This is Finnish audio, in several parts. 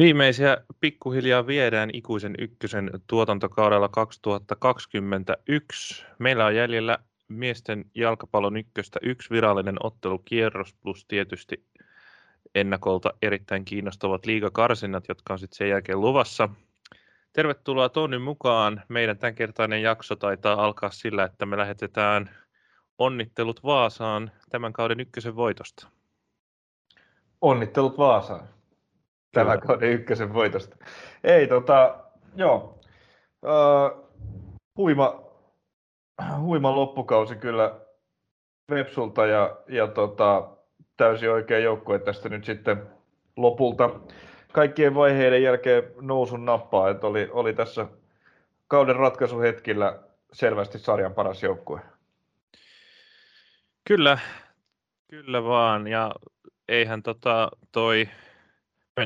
Viimeisiä pikkuhiljaa viedään ikuisen ykkösen tuotantokaudella 2021. Meillä on jäljellä miesten jalkapallon ykköstä yksi virallinen ottelukierros plus tietysti ennakolta erittäin kiinnostavat liigakarsinnat, jotka on sitten sen jälkeen luvassa. Tervetuloa Tony mukaan. Meidän tämänkertainen jakso taitaa alkaa sillä, että me lähetetään onnittelut Vaasaan tämän kauden ykkösen voitosta. Onnittelut Vaasaan tämän kauden ykkösen voitosta. Ei, tota, joo. Uh, huima, huima loppukausi kyllä Vepsulta ja, ja tota, täysin oikea joukkue tästä nyt sitten lopulta kaikkien vaiheiden jälkeen nousun nappaa, että oli, oli tässä kauden ratkaisuhetkillä selvästi sarjan paras joukkue. Kyllä, kyllä vaan. Ja eihän tota toi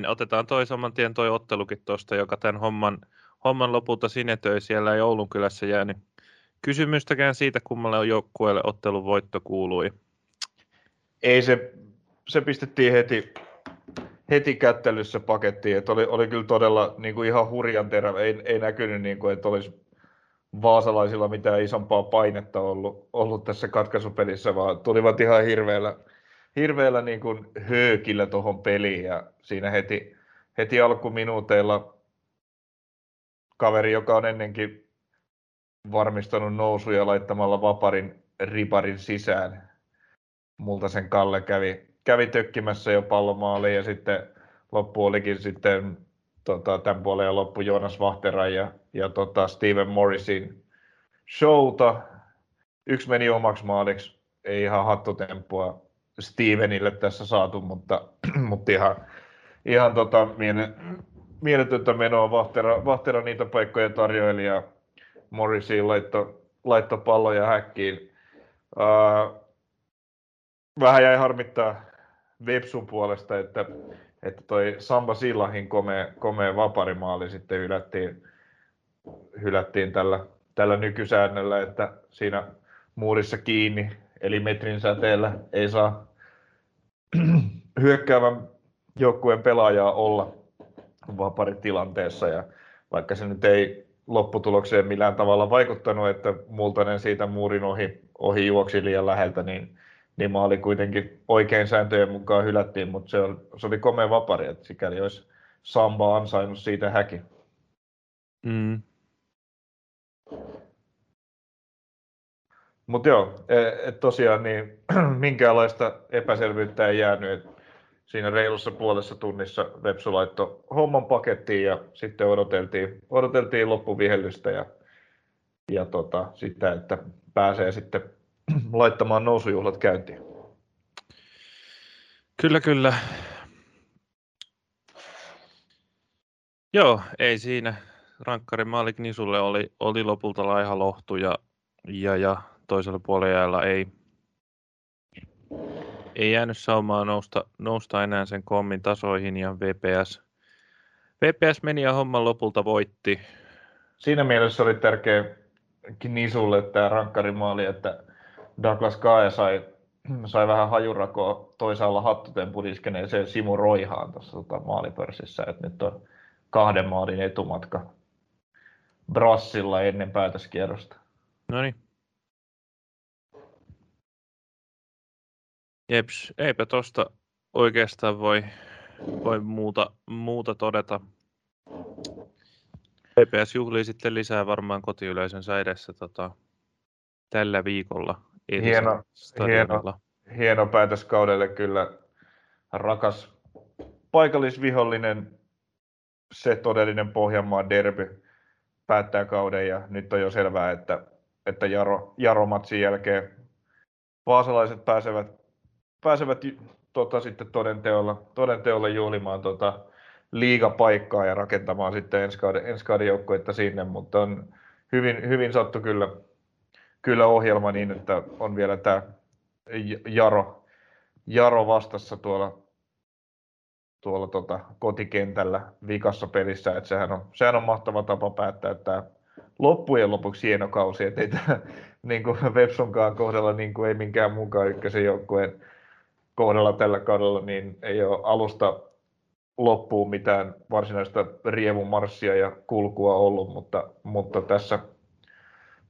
otetaan toi saman tien toi ottelukin tuosta, joka tämän homman, homman lopulta sinetöi siellä Joulun kylässä jäänyt kysymystäkään siitä, kummalle joukkueelle ottelun voitto kuului. Ei se, se pistettiin heti, heti kättelyssä pakettiin, että oli, oli kyllä todella niin kuin ihan hurjan terä, ei, ei näkynyt, niin kuin, että olisi vaasalaisilla mitään isompaa painetta ollut, ollut tässä katkaisupelissä, vaan tulivat ihan hirveällä, hirveällä niin kuin höökillä tuohon peliin ja siinä heti, heti alkuminuuteilla kaveri, joka on ennenkin varmistanut nousuja laittamalla vaparin riparin sisään. Multa sen Kalle kävi, kävi tökkimässä jo pallomaaliin ja sitten loppu olikin sitten tota, tämän puolen loppu Joonas Vahtera ja, ja tota Steven Morrisin showta. Yksi meni omaksi maaliksi, ei ihan hattutemppua Stevenille tässä saatu, mutta, mutta ihan, ihan tota, miele, mieletöntä menoa. Vahtera, Vahtera niitä paikkoja tarjoili ja Morrisiin laitto, laitto palloja häkkiin. Uh, vähän jäi harmittaa Vepsun puolesta, että, että toi Samba Sillahin komea, komea vaparimaali sitten hylättiin, hylättiin tällä, tällä nykysäännöllä, että siinä muurissa kiinni eli metrin säteellä ei saa hyökkäävän joukkueen pelaajaa olla vaparitilanteessa ja vaikka se nyt ei lopputulokseen millään tavalla vaikuttanut, että Multanen siitä muurin ohi, ohi juoksi liian läheltä, niin, niin maali kuitenkin oikein sääntöjen mukaan hylättiin, mutta se, oli, se oli komea vapari, että sikäli olisi Samba ansainnut siitä häki. Mm. Mutta joo, e, et tosiaan niin, minkäänlaista epäselvyyttä ei jäänyt. Et siinä reilussa puolessa tunnissa Vepsu laittoi homman pakettiin ja sitten odoteltiin, odoteltiin loppuvihellystä ja, ja tota, sitä, että pääsee sitten laittamaan nousujuhlat käyntiin. Kyllä, kyllä. Joo, ei siinä. Rankkari Malik Nisulle oli, oli lopulta laiha lohtu ja, ja, ja toisella puolella ei, ei jäänyt saumaa nousta, nousta enää sen kommin tasoihin ja VPS, VPS meni ja homman lopulta voitti. Siinä mielessä oli tärkeä Nisulle tämä rankkarimaali, että Douglas Kaaja sai, sai vähän hajurakoa toisaalla hattutempun iskeneeseen Simu Roihaan tuossa tota, maalipörssissä, että nyt on kahden maalin etumatka Brassilla ennen päätöskierrosta. No niin. Jeps, eipä tosta oikeastaan voi, voi muuta, muuta todeta. PPS juhlii sitten lisää varmaan kotiyleisönsä edessä tota, tällä viikolla. Hieno, hieno, hieno päätös kaudelle kyllä. Rakas paikallisvihollinen, se todellinen Pohjanmaan derby päättää kauden ja nyt on jo selvää, että, että Jaro, Jaro-matsin jälkeen vaasalaiset pääsevät pääsevät tota, sitten todenteolla, todenteolla juhlimaan tota, liigapaikkaa ja rakentamaan sitten ensi kauden, ensi kauden joukkoita sinne, mutta on hyvin, hyvin sattu kyllä, kyllä ohjelma niin, että on vielä tämä Jaro, Jaro vastassa tuolla, tuolla tota, kotikentällä vikassa pelissä, että sehän on, sehän on mahtava tapa päättää että loppujen lopuksi hieno kausi, että ei tämä niin kuin Websonkaan kohdalla niin kuin ei minkään mukaan ykkösen joukkueen kohdalla tällä kaudella niin ei ole alusta, loppuun mitään varsinaista riemumarssia ja kulkua ollut, mutta, mutta tässä,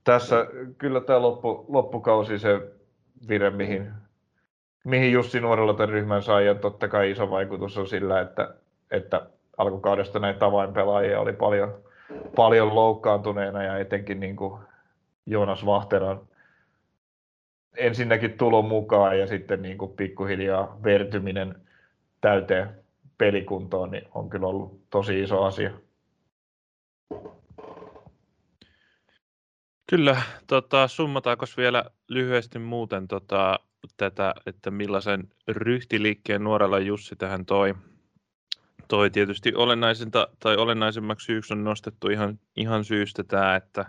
tässä kyllä tämä loppu, loppukausi se vire, mihin, mihin Jussi Nuorella tämän ryhmän sai, ja totta kai iso vaikutus on sillä, että, että alkukaudesta näitä avainpelaajia oli paljon, paljon loukkaantuneena ja etenkin niin kuin Joonas Vahteran ensinnäkin tulo mukaan ja sitten niin kuin pikkuhiljaa vertyminen täyteen pelikuntoon, niin on kyllä ollut tosi iso asia. Kyllä, tota, summataanko vielä lyhyesti muuten tota, tätä, että millaisen ryhtiliikkeen nuorella Jussi tähän toi. Toi tietysti olennaisinta, tai olennaisemmaksi syyksi on nostettu ihan, ihan syystä tämä, että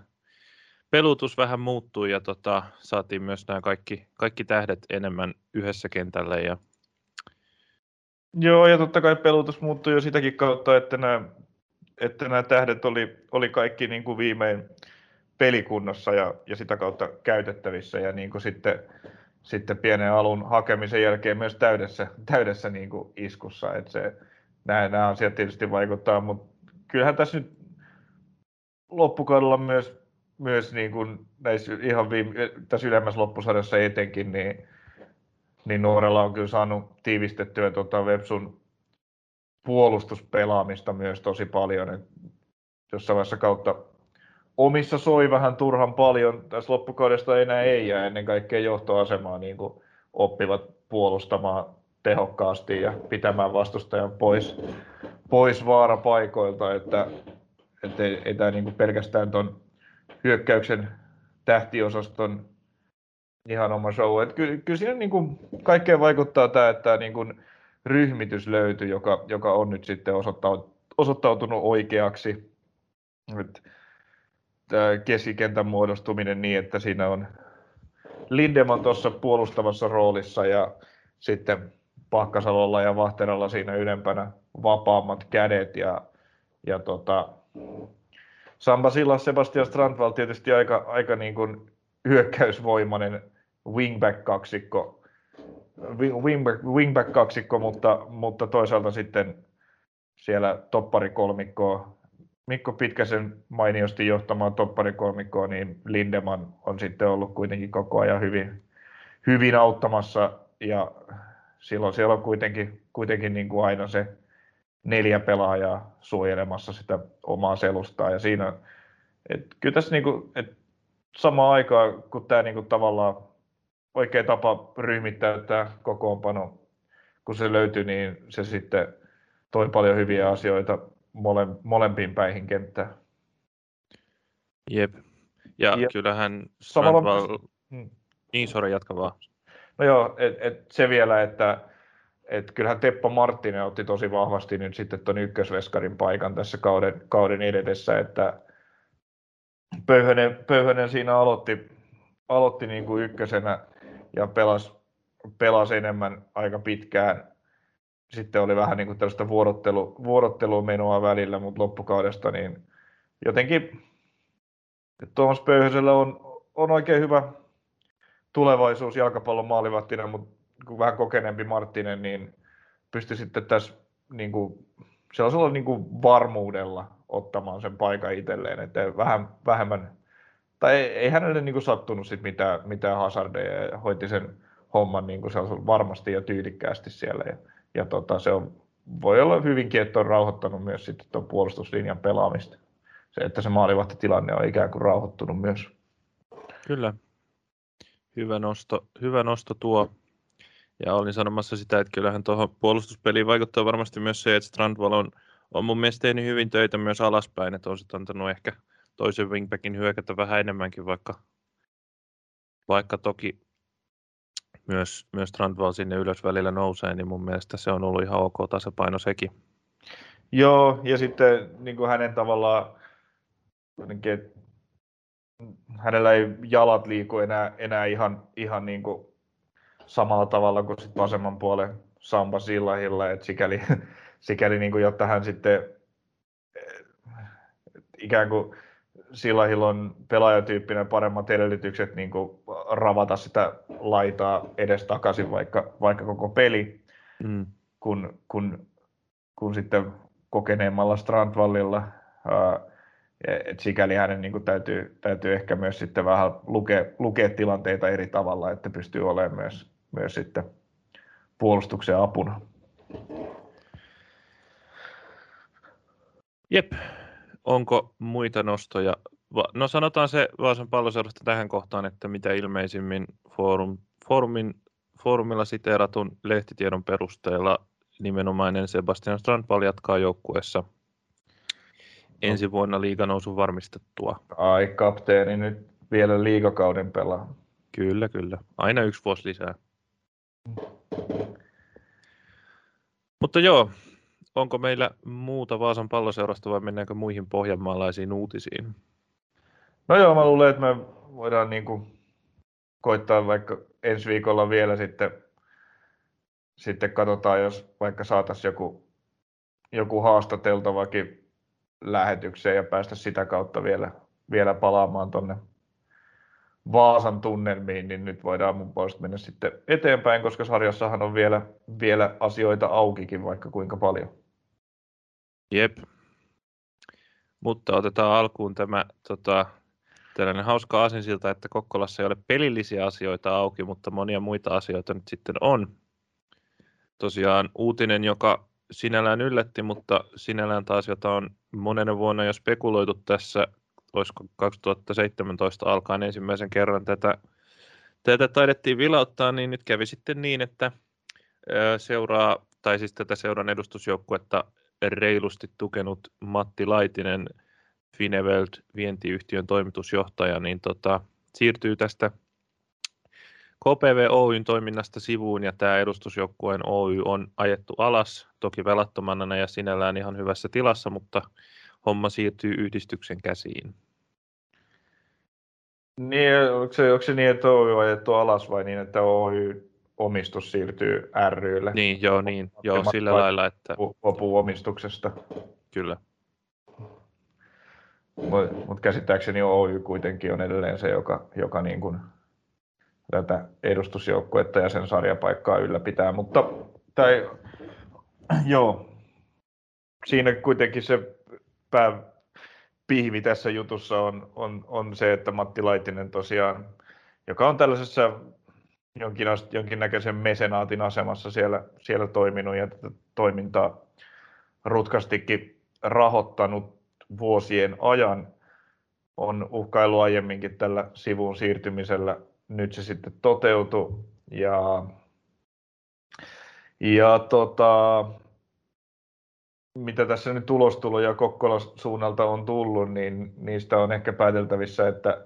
pelutus vähän muuttui ja tota, saatiin myös nämä kaikki, kaikki tähdet enemmän yhdessä kentällä ja Joo, ja totta kai pelutus muuttui jo sitäkin kautta, että nämä, että nämä tähdet oli, oli kaikki niin kuin viimein pelikunnossa ja, ja sitä kautta käytettävissä ja niin kuin sitten, sitten pienen alun hakemisen jälkeen myös täydessä, täydessä niin kuin iskussa. Että se, nämä, nämä asiat tietysti vaikuttaa, mutta kyllähän tässä nyt loppukaudella myös, myös niin kuin näissä ihan viime, tässä ylemmässä loppusarjassa etenkin, niin niin nuorella on kyllä saanut tiivistettyä tuota Websun puolustuspelaamista myös tosi paljon. Et jossain vaiheessa kautta omissa soi vähän turhan paljon. Tässä loppukaudesta enää ei ja ennen kaikkea johtoasemaa niin kuin oppivat puolustamaan tehokkaasti ja pitämään vastustajan pois, pois vaarapaikoilta, että, että ei, ei tämä niin kuin pelkästään tuon hyökkäyksen tähtiosaston ihan oma show. Et kyllä, kyllä siinä niin kuin kaikkeen vaikuttaa tämä, että niin kuin ryhmitys löytyy, joka, joka on nyt sitten osoittautunut oikeaksi. Et keskikentän muodostuminen niin, että siinä on Lindeman tuossa puolustavassa roolissa ja sitten Pakkasalolla ja Vahteralla siinä ylempänä vapaammat kädet ja, ja tota, Samba Silla Sebastian Strandvall tietysti aika, aika niin kuin hyökkäysvoimainen wingback-kaksikko, wingback, wingback-kaksikko mutta, mutta toisaalta sitten siellä topparikolmikkoa, Mikko Pitkäsen mainiosti johtamaan topparikolmikkoa, niin Lindeman on sitten ollut kuitenkin koko ajan hyvin, hyvin auttamassa. Ja silloin siellä on kuitenkin, kuitenkin niin kuin aina se neljä pelaajaa suojelemassa sitä omaa selustaa ja siinä, et kyllä tässä niin kuin, et samaan aikaan, kun tämä niin kuin tavallaan oikea tapa ryhmittäyttää kokoonpano, kun se löytyi, niin se sitten toi paljon hyviä asioita mole, molempiin päihin kenttään. Jep. Ja Jep. kyllähän Strandval... Hmm. Niin, sori, jatka vaan. No joo, et, et se vielä, että et kyllähän Teppo Marttinen otti tosi vahvasti nyt sitten tuon ykkösveskarin paikan tässä kauden, kauden edetessä, että Pöyhönen, Pöyhönen siinä aloitti, aloitti niin kuin ykkösenä ja pelasi, pelasi enemmän aika pitkään. Sitten oli vähän niin kuin tällaista vuorottelu, vuorottelumenoa välillä, mutta loppukaudesta niin jotenkin Tuomas Pöyhösellä on, on oikein hyvä tulevaisuus jalkapallon maalivahtina, mutta vähän kokeneempi Marttinen, niin pystyi sitten tässä niin kuin, sellaisella niin kuin varmuudella ottamaan sen paikan itselleen, että vähän vähemmän, tai ei, ei hänelle niin kuin sattunut sit mitään, mitään hazardeja ja hoiti sen homman niin kuin varmasti ja tyylikkäästi siellä. Ja, ja tota, se on, voi olla hyvinkin, että on rauhoittanut myös sitten tuon puolustuslinjan pelaamista. Se, että se maalivahtitilanne on ikään kuin rauhoittunut myös. Kyllä. Hyvä nosto, hyvä nosto tuo. Ja olin sanomassa sitä, että kyllähän tuohon puolustuspeliin vaikuttaa varmasti myös se, että Strandval on on mun mielestä tehnyt hyvin töitä myös alaspäin, että on sitten antanut ehkä toisen wingbackin hyökätä vähän enemmänkin, vaikka, vaikka toki myös, myös Strandval sinne ylös välillä nousee, niin mun mielestä se on ollut ihan ok tasapaino sekin. Joo, ja sitten niin kuin hänen tavallaan, jotenkin, hänellä ei jalat liiku enää, enää ihan, ihan niin kuin samalla tavalla kuin sit vasemman puolen Samba Sillahilla, että sikäli, sikäli niin kuin, jotta hän sitten eh, ikään kuin Sillahilla on pelaajatyyppinen paremmat edellytykset niin kuin ravata sitä laitaa edes takaisin vaikka, vaikka koko peli, mm. kun, kun kuin sitten kokeneemmalla Strandvallilla. Et sikäli hänen niin kuin täytyy, täytyy ehkä myös sitten vähän lukea, lukea tilanteita eri tavalla, että pystyy olemaan myös, myös sitten puolustuksen apuna. Jep. Onko muita nostoja? No sanotaan se Vaasan palloseurasta tähän kohtaan, että mitä ilmeisimmin forum, forumin, forumilla siteeratun lehtitiedon perusteella nimenomainen Sebastian Strandvall jatkaa joukkueessa ensi vuonna liiganousun varmistettua. Ai kapteeni nyt vielä liigakauden pelaa. Kyllä, kyllä. Aina yksi vuosi lisää. Mutta joo, onko meillä muuta Vaasan palloseurasta vai mennäänkö muihin pohjanmaalaisiin uutisiin? No joo, mä luulen, että me voidaan niin kuin koittaa vaikka ensi viikolla vielä sitten, sitten katsotaan, jos vaikka saataisiin joku, joku haastateltavakin lähetykseen ja päästä sitä kautta vielä, vielä palaamaan tuonne Vaasan tunnelmiin, niin nyt voidaan mun puolesta mennä sitten eteenpäin, koska sarjassahan on vielä, vielä asioita aukikin vaikka kuinka paljon. Jep. Mutta otetaan alkuun tämä tota, tällainen hauska asinsilta, että Kokkolassa ei ole pelillisiä asioita auki, mutta monia muita asioita nyt sitten on. Tosiaan uutinen, joka sinällään yllätti, mutta sinällään taas, jota on monen vuonna jo spekuloitu tässä, olisiko 2017 alkaen ensimmäisen kerran tätä, tätä taidettiin vilauttaa, niin nyt kävi sitten niin, että seuraa, tai siis tätä seuran edustusjoukkuetta reilusti tukenut Matti Laitinen, Fineveld vientiyhtiön toimitusjohtaja, niin tota, siirtyy tästä KPV Oyn toiminnasta sivuun ja tämä edustusjoukkueen Oy on ajettu alas, toki velattomana ja sinällään ihan hyvässä tilassa, mutta homma siirtyy yhdistyksen käsiin. Niin, onko se, onko se niin, että Oy on ajettu alas vai niin, että Oy omistus siirtyy rylle? Niin, joo, niin, joo sillä lailla, että... Lopuu omistuksesta. Kyllä. Mutta mut käsittääkseni Oy kuitenkin on edelleen se, joka, joka niin kuin tätä edustusjoukkuetta ja sen sarjapaikkaa ylläpitää, mutta tai, joo, siinä kuitenkin se pääpihvi tässä jutussa on, on, on se, että Matti Laitinen tosiaan, joka on tällaisessa jonkin, jonkinnäköisen mesenaatin asemassa siellä, siellä toiminut ja tätä toimintaa rutkastikin rahoittanut vuosien ajan, on uhkailu aiemminkin tällä sivun siirtymisellä. Nyt se sitten toteutui ja, ja tota, mitä tässä nyt tulostuloja Kokkolan suunnalta on tullut, niin niistä on ehkä pääteltävissä, että,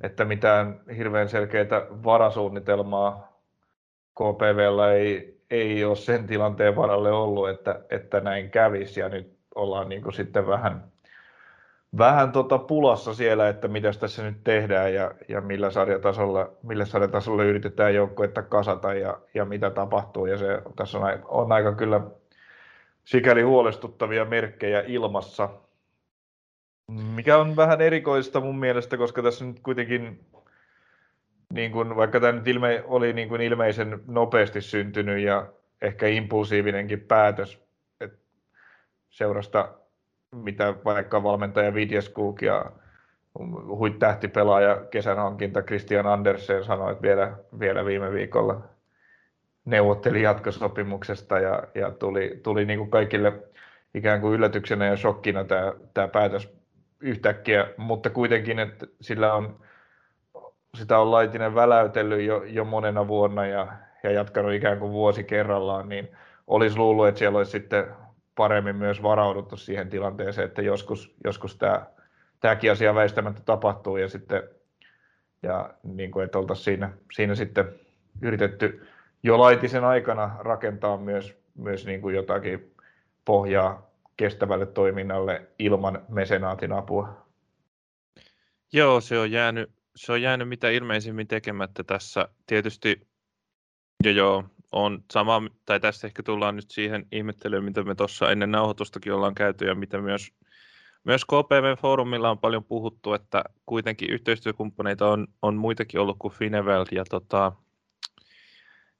että mitään hirveän selkeää varasuunnitelmaa KPVllä ei, ei ole sen tilanteen varalle ollut, että, että näin kävisi ja nyt ollaan niin kuin sitten vähän vähän tota pulassa siellä, että mitä tässä nyt tehdään ja, ja millä, sarjatasolla, millä sarjatasolla yritetään joukkuetta kasata ja, ja mitä tapahtuu. Ja se tässä on, on aika kyllä sikäli huolestuttavia merkkejä ilmassa, mikä on vähän erikoista mun mielestä, koska tässä nyt kuitenkin, niin kun, vaikka tämä nyt ilme, oli niin kun ilmeisen nopeasti syntynyt ja ehkä impulsiivinenkin päätös, että seurasta mitä vaikka valmentaja Vidjeskuk ja huittähtipelaaja kesän hankinta Christian Andersen sanoi, että vielä, vielä viime viikolla neuvotteli jatkosopimuksesta ja, ja tuli, tuli niin kuin kaikille ikään kuin yllätyksenä ja shokkina tämä, tämä päätös yhtäkkiä, mutta kuitenkin, että sillä on, sitä on Laitinen väläytellyt jo, jo monena vuonna ja, ja jatkanut ikään kuin vuosi kerrallaan, niin olisi luullut, että siellä olisi sitten paremmin myös varauduttu siihen tilanteeseen, että joskus, joskus tämä, tämäkin asia väistämättä tapahtuu ja sitten ja niin kuin, että oltaisiin siinä, siinä sitten yritetty jo laitisen aikana rakentaa myös, myös niin kuin jotakin pohjaa kestävälle toiminnalle ilman mesenaatin apua. Joo, se on jäänyt, se on jäänyt mitä ilmeisimmin tekemättä tässä. Tietysti jo joo, on sama, tai tässä ehkä tullaan nyt siihen ihmettelyyn, mitä me tuossa ennen nauhoitustakin ollaan käyty ja mitä myös, myös KPV-foorumilla on paljon puhuttu, että kuitenkin yhteistyökumppaneita on, on muitakin ollut kuin Fineveld ja tota,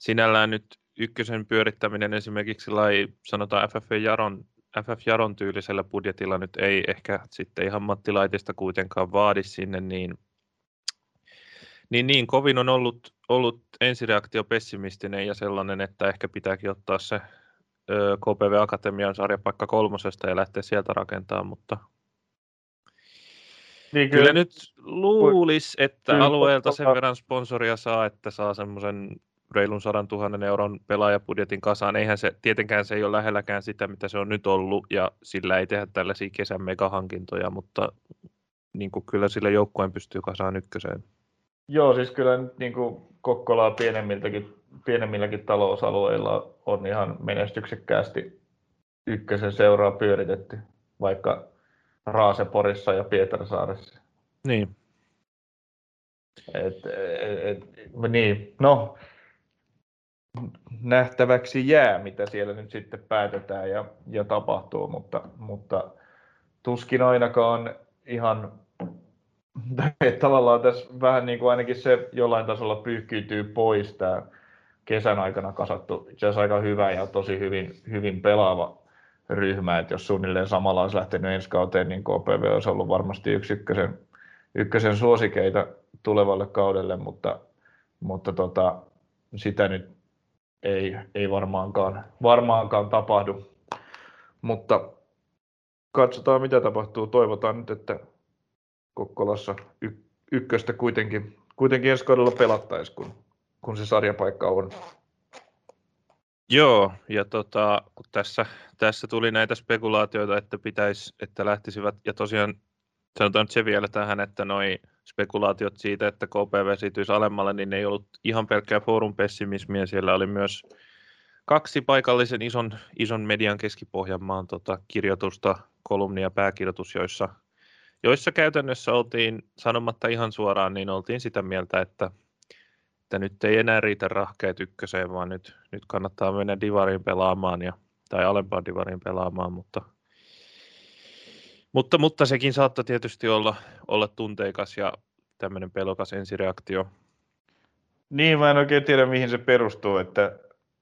sinällään nyt ykkösen pyörittäminen esimerkiksi lai, sanotaan FF Jaron, FF Jaron tyylisellä budjetilla nyt ei ehkä sitten ihan Matti Laitista kuitenkaan vaadi sinne, niin, niin, niin kovin on ollut, ollut ensireaktio pessimistinen ja sellainen, että ehkä pitääkin ottaa se ö, KPV Akatemian sarjapaikka kolmosesta ja lähteä sieltä rakentamaan, mutta niin kyllä, kyllä. nyt luulisi, että kyllä, alueelta sen verran sponsoria saa, että saa semmoisen reilun 100 000 euron pelaajapudjetin kasaan. Eihän se, tietenkään se ei ole lähelläkään sitä, mitä se on nyt ollut, ja sillä ei tehdä tällaisia kesän megahankintoja, mutta niin kuin kyllä sillä joukkueen pystyy kasaan ykköseen. Joo, siis kyllä nyt niin kuin Kokkolaa pienemmiltäkin, pienemmilläkin talousalueilla on ihan menestyksekkäästi ykkösen seuraa pyöritetty, vaikka Raaseporissa ja Pietarsaaressa. Niin. Et, et, et, niin, no, nähtäväksi jää, mitä siellä nyt sitten päätetään ja, ja tapahtuu, mutta, mutta tuskin ainakaan ihan tavallaan tässä vähän niin kuin ainakin se jollain tasolla pyyhkiytyy pois tämä kesän aikana kasattu itse asiassa aika hyvä ja tosi hyvin, hyvin pelaava ryhmä, että jos suunnilleen samalla olisi lähtenyt ensi kauteen, niin KPV olisi ollut varmasti yksi ykkösen, ykkösen suosikeita tulevalle kaudelle, mutta, mutta tota, sitä nyt ei, ei varmaankaan, varmaankaan tapahdu. Mutta katsotaan mitä tapahtuu. Toivotaan nyt, että Kokkolassa y- ykköstä kuitenkin, kuitenkin ensi kaudella pelattaisiin, kun, kun se sarjapaikka on. Joo, ja tota, kun tässä, tässä tuli näitä spekulaatioita, että pitäisi, että lähtisivät, ja tosiaan sanotaan se vielä tähän, että noi spekulaatiot siitä, että KPV siirtyisi alemmalle, niin ne ei ollut ihan pelkkää forum pessimismiä, siellä oli myös kaksi paikallisen ison, ison median keskipohjanmaan tota, kirjoitusta, kolumnia, pääkirjoitus, joissa, joissa käytännössä oltiin sanomatta ihan suoraan, niin oltiin sitä mieltä, että että nyt ei enää riitä rahkeet ykköseen, vaan nyt, nyt kannattaa mennä divariin pelaamaan ja, tai alempaan divariin pelaamaan, mutta, mutta, mutta sekin saattaa tietysti olla, olla tunteikas ja tämmöinen pelokas ensireaktio. Niin, mä en oikein tiedä mihin se perustuu, että,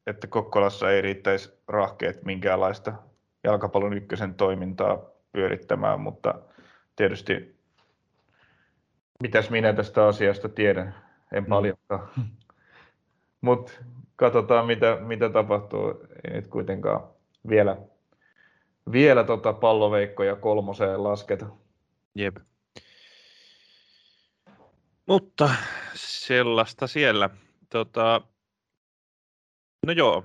että Kokkolassa ei riittäisi rahkeet minkäänlaista jalkapallon ykkösen toimintaa pyörittämään, mutta tietysti mitäs minä tästä asiasta tiedän, en mm. paljonkaan. Mutta katsotaan, mitä, mitä tapahtuu. Ei nyt kuitenkaan vielä, vielä tota palloveikkoja kolmoseen lasketa. Jep. Mutta sellaista siellä. Tota, no joo,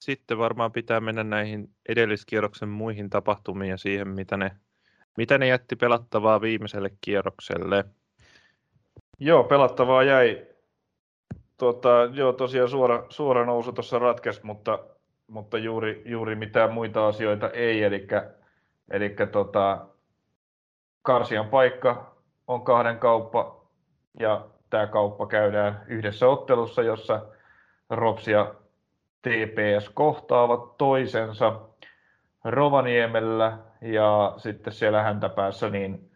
sitten varmaan pitää mennä näihin edelliskierroksen muihin tapahtumiin ja siihen, mitä ne, mitä ne jätti pelattavaa viimeiselle kierrokselle. Joo, pelattavaa jäi. Tuota, joo, tosiaan suora, suora nousu tuossa ratkesi, mutta, mutta juuri, juuri mitään muita asioita ei. Eli, eli tota, Karsian paikka on kahden kauppa ja tämä kauppa käydään yhdessä ottelussa, jossa Rops ja TPS kohtaavat toisensa Rovaniemellä ja sitten siellä häntä päässä niin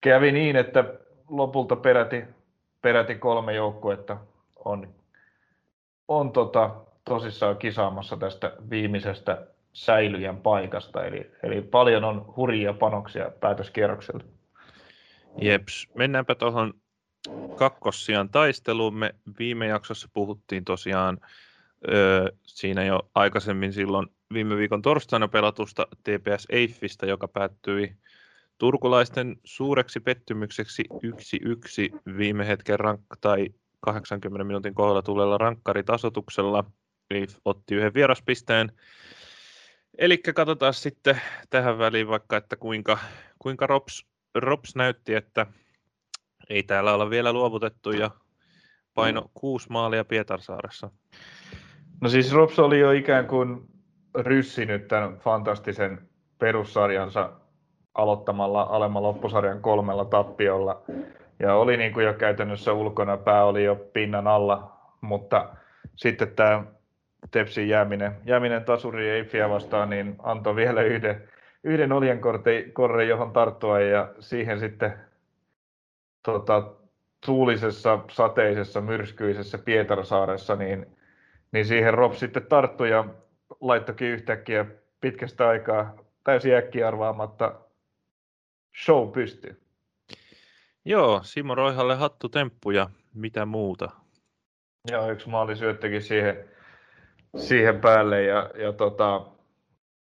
kävi niin, että lopulta peräti, peräti kolme joukkuetta on, on tota, tosissaan kisaamassa tästä viimeisestä säilyjän paikasta. Eli, eli paljon on hurjia panoksia päätöskierroksella. Jeps, mennäänpä tuohon kakkossian taisteluun. Me viime jaksossa puhuttiin tosiaan ö, siinä jo aikaisemmin silloin viime viikon torstaina pelatusta TPS Eiffistä, joka päättyi Turkulaisten suureksi pettymykseksi 1-1 viime hetken rank- tai 80 minuutin kohdalla tulella rankkaritasotuksella. Eli otti yhden vieraspisteen. Eli katsotaan sitten tähän väliin vaikka, että kuinka, kuinka Rops, Rops näytti, että ei täällä olla vielä luovutettu ja paino kuusi maalia Pietarsaaressa. No siis Rops oli jo ikään kuin ryssinyt tämän fantastisen perussarjansa aloittamalla alemman loppusarjan kolmella tappiolla. Ja oli niin kuin jo käytännössä ulkona, pää oli jo pinnan alla, mutta sitten tämä Tepsin jääminen, jääminen tasuri Eiffiä vastaan, niin antoi vielä yhden, yhden oljenkorren, johon tarttua ja siihen sitten tota, tuulisessa, sateisessa, myrskyisessä Pietarsaaressa, niin niin siihen Rob sitten tarttui ja laittokin yhtäkkiä pitkästä aikaa täysin äkkiä arvaamatta show pystyy. Joo, Simo Roihalle hattu temppu ja mitä muuta. Joo, yksi maali syöttikin siihen, siihen päälle ja, ja tota,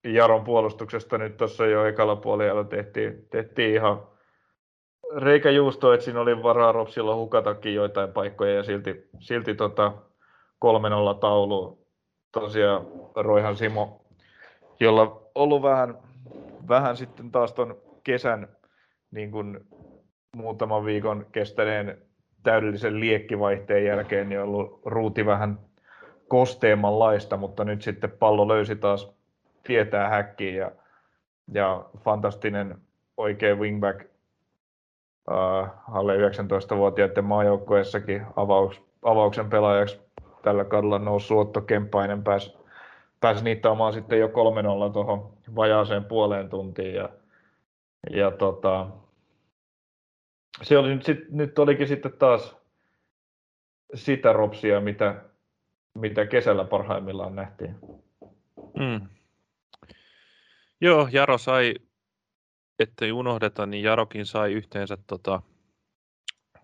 Jaron puolustuksesta nyt tuossa jo ekalla puolella tehtiin, tehtiin ihan reikä juusto, että siinä oli varaa Ropsilla hukatakin joitain paikkoja ja silti, silti tota 3-0 taulu. Tosiaan Roihan Simo, jolla ollut vähän, vähän sitten taas ton kesän niin kuin muutaman viikon kestäneen täydellisen liekkivaihteen jälkeen niin ollut ruuti vähän kosteemmanlaista, mutta nyt sitten pallo löysi taas tietää häkkiin ja, ja fantastinen oikea wingback uh, alle 19-vuotiaiden maajoukkueessakin avauks, avauksen pelaajaksi tällä kaudella noussut Otto Kemppainen pääsi pääsi niittaamaan sitten jo 3-0 tuohon vajaaseen puoleen tuntiin ja, ja tota, se oli nyt, sit, nyt olikin sitten taas sitä ropsia, mitä, mitä kesällä parhaimmillaan nähtiin. Mm. Joo, Jaro sai, ettei unohdeta, niin Jarokin sai yhteensä tota,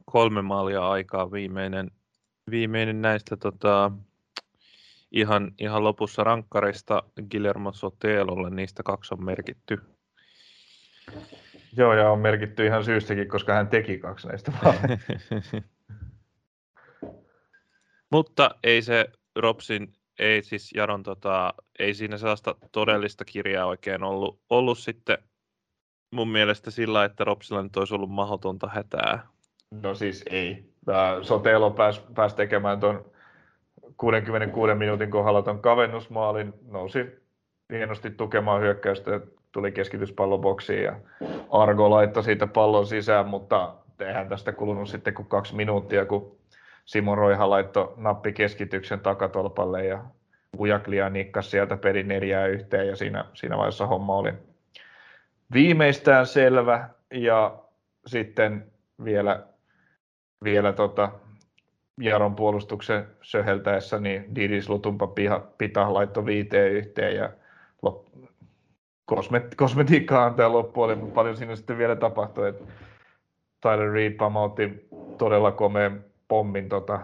kolme maalia aikaa viimeinen, viimeinen näistä tota, ihan, ihan lopussa rankkareista Guillermo Sotelolle, niistä kaksi on merkitty. Joo, ja on merkitty ihan syystäkin, koska hän teki kaksi näistä Mutta ei se Robsin, ei siis Jaron, tota, ei siinä sellaista todellista kirjaa oikein ollut, ollut sitten mun mielestä sillä, että Robsilla nyt olisi ollut mahdotonta hätää. No siis ei. Sotelo pääsi pääs tekemään tuon 66 minuutin kohdalla tuon kavennusmaalin, nousi hienosti tukemaan hyökkäystä, tuli keskityspalloboksiin ja Argo laittoi siitä pallon sisään, mutta eihän tästä kulunut sitten kuin kaksi minuuttia, kun Simon Roiha laittoi nappi keskityksen takatolpalle ja Ujaklia nikkasi sieltä pelin neljää yhteen ja siinä, siinä vaiheessa homma oli viimeistään selvä. Ja sitten vielä, vielä tota, Jaron puolustuksen söheltäessä, niin Didis Lutumpa piha, pita laitto viiteen yhteen ja lop, kosmet, kosmetiikkaa antaa loppuun, mutta paljon siinä sitten vielä tapahtui, että Tyler Reed pamautti todella komeen pommin tota,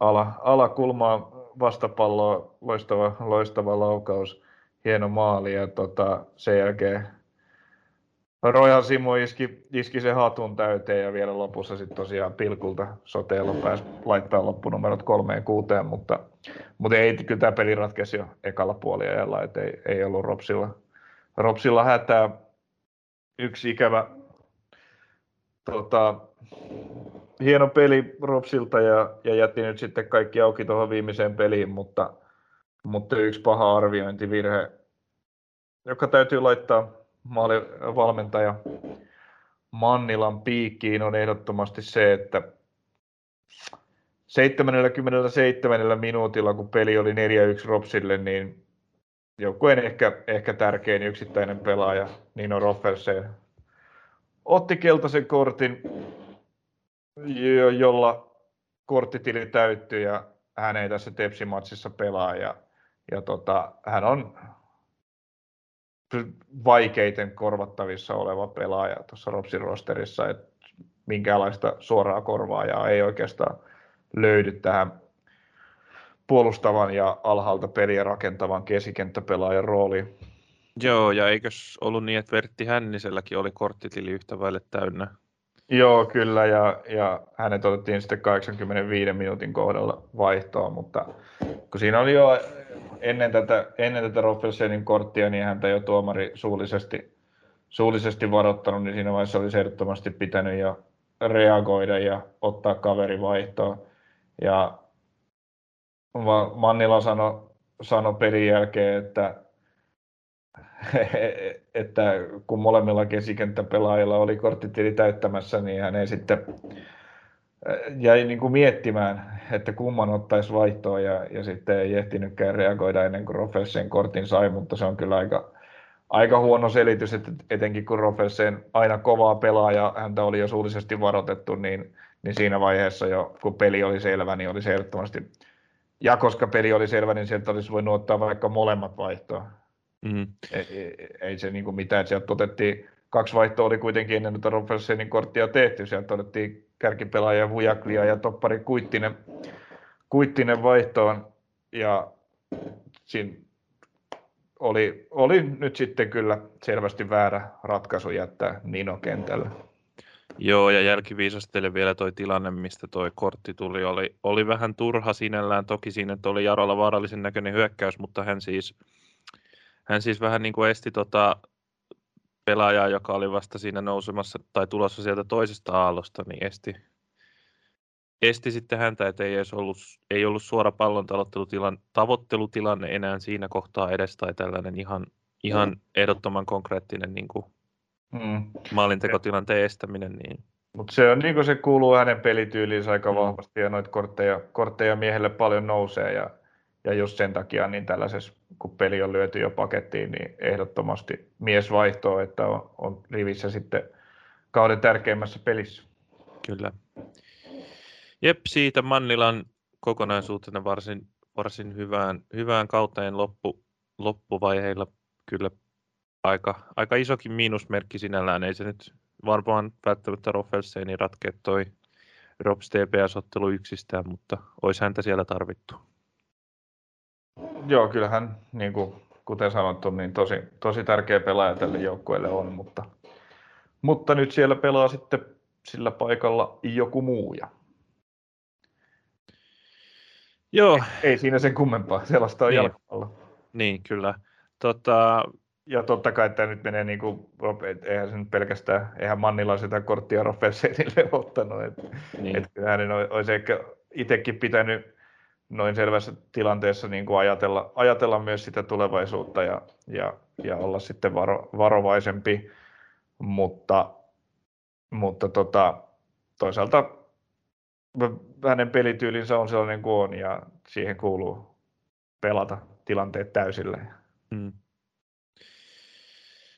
ala, alakulmaa vastapalloa, loistava, loistava laukaus, hieno maali ja tota, sen jälkeen Royal Simo iski, iski sen hatun täyteen ja vielä lopussa sitten tosiaan pilkulta soteella pääsi laittaa loppunumerot kolmeen kuuteen, mutta, mutta ei, kyllä tämä peli ratkesi jo ekalla puoliajalla, että ei, ei ollut Ropsilla, Ropsilla hätää. Yksi ikävä tota, hieno peli Ropsilta ja, ja jätti nyt sitten kaikki auki tuohon viimeiseen peliin, mutta, mutta yksi paha arviointivirhe, joka täytyy laittaa maali valmentaja Mannilan piikkiin on ehdottomasti se, että 77 minuutilla, kun peli oli 4-1 Ropsille, niin joukkueen ehkä, ehkä tärkein yksittäinen pelaaja, Nino Roffelsen, otti keltaisen kortin, jolla korttitili täyttyi ja hän ei tässä Tepsi-matsissa pelaa. Ja, ja tota, hän on vaikeiten korvattavissa oleva pelaaja tuossa Ropsin rosterissa, että minkäänlaista suoraa korvaajaa ei oikeastaan löydy tähän puolustavan ja alhaalta peliä rakentavan keskikenttäpelaajan rooliin. Joo, ja eikös ollut niin, että Vertti Hänniselläkin oli korttitili yhtä vaille täynnä? Joo, kyllä, ja, ja hänet otettiin sitten 85 minuutin kohdalla vaihtoa, mutta kun siinä oli jo ennen tätä, ennen tätä Roffelsenin korttia, niin häntä jo tuomari suullisesti, suullisesti varoittanut, niin siinä vaiheessa olisi ehdottomasti pitänyt jo reagoida ja ottaa kaveri vaihtoon. Ja Mannila sanoi sano pelin jälkeen, että, että kun molemmilla keskikenttäpelaajilla oli korttitili täyttämässä, niin hän ei sitten jäi niin kuin miettimään, että kumman ottaisi vaihtoa ja, ja sitten ei ehtinytkään reagoida ennen kuin Roffelsen kortin sai, mutta se on kyllä aika, aika huono selitys, että etenkin kun Roffelsen aina kovaa pelaa ja häntä oli jo suullisesti varoitettu, niin, niin siinä vaiheessa jo, kun peli oli selvä, niin oli ehdottomasti ja koska peli oli selvä, niin sieltä olisi voinut ottaa vaikka molemmat vaihtoa. Mm-hmm. Ei, ei, ei, se niin kuin mitään, sieltä otettiin, kaksi vaihtoa oli kuitenkin ennen että Robertsenin korttia tehty, sieltä otettiin kärkipelaaja Vujaklia ja toppari Kuittinen, Kuittinen vaihtoon, ja siinä oli, oli nyt sitten kyllä selvästi väärä ratkaisu jättää Nino kentälle. Joo, ja jälkiviisastelle vielä toi tilanne, mistä toi kortti tuli, oli, oli vähän turha sinällään. Toki siinä oli Jarolla vaarallisen näköinen hyökkäys, mutta hän siis, hän siis vähän niin kuin esti tota pelaajaa, joka oli vasta siinä nousemassa tai tulossa sieltä toisesta aallosta, niin esti, esti sitten häntä, että ei edes ollut, ei ollut suora pallon tavoittelutilanne enää siinä kohtaa edes tai tällainen ihan, ihan mm. ehdottoman konkreettinen niin kuin mm. maalintekotilanteen estäminen. Niin. Mutta se on niin kuin se kuuluu hänen pelityyliinsä aika mm. vahvasti ja noita kortteja, kortteja miehelle paljon nousee ja, ja just sen takia niin tällaisessa, kun peli on lyöty jo pakettiin, niin ehdottomasti mies vaihtoo, että on, on rivissä sitten kauden tärkeimmässä pelissä. Kyllä. Jep, siitä Mannilan kokonaisuutena varsin, varsin hyvään, hyvään kauteen loppu, loppuvaiheilla kyllä aika, aika isokin miinusmerkki sinällään. Ei se nyt varmaan välttämättä Roffelseini ratkea toi Robs TPS-ottelu yksistään, mutta olisi häntä siellä tarvittu. Joo, kyllähän, niin kuin, kuten sanottu, niin tosi, tosi tärkeä pelaaja tälle joukkueelle on, mutta, mutta nyt siellä pelaa sitten sillä paikalla joku muu. Ja Joo. Ei, siinä sen kummempaa, sellaista on niin. jalkapallo. Niin, kyllä. Tota... Ja totta kai tämä nyt menee niin kuin, eihän se nyt pelkästään, eihän Mannilla sitä korttia Roffelsenille ottanut. Että niin. et hänen olisi ehkä itsekin pitänyt noin selvässä tilanteessa niin kuin ajatella, ajatella myös sitä tulevaisuutta ja, ja, ja olla sitten varo, varovaisempi, mutta, mutta tota, toisaalta hänen pelityylinsä on sellainen kuin on ja siihen kuuluu pelata tilanteet täysillä. Hmm.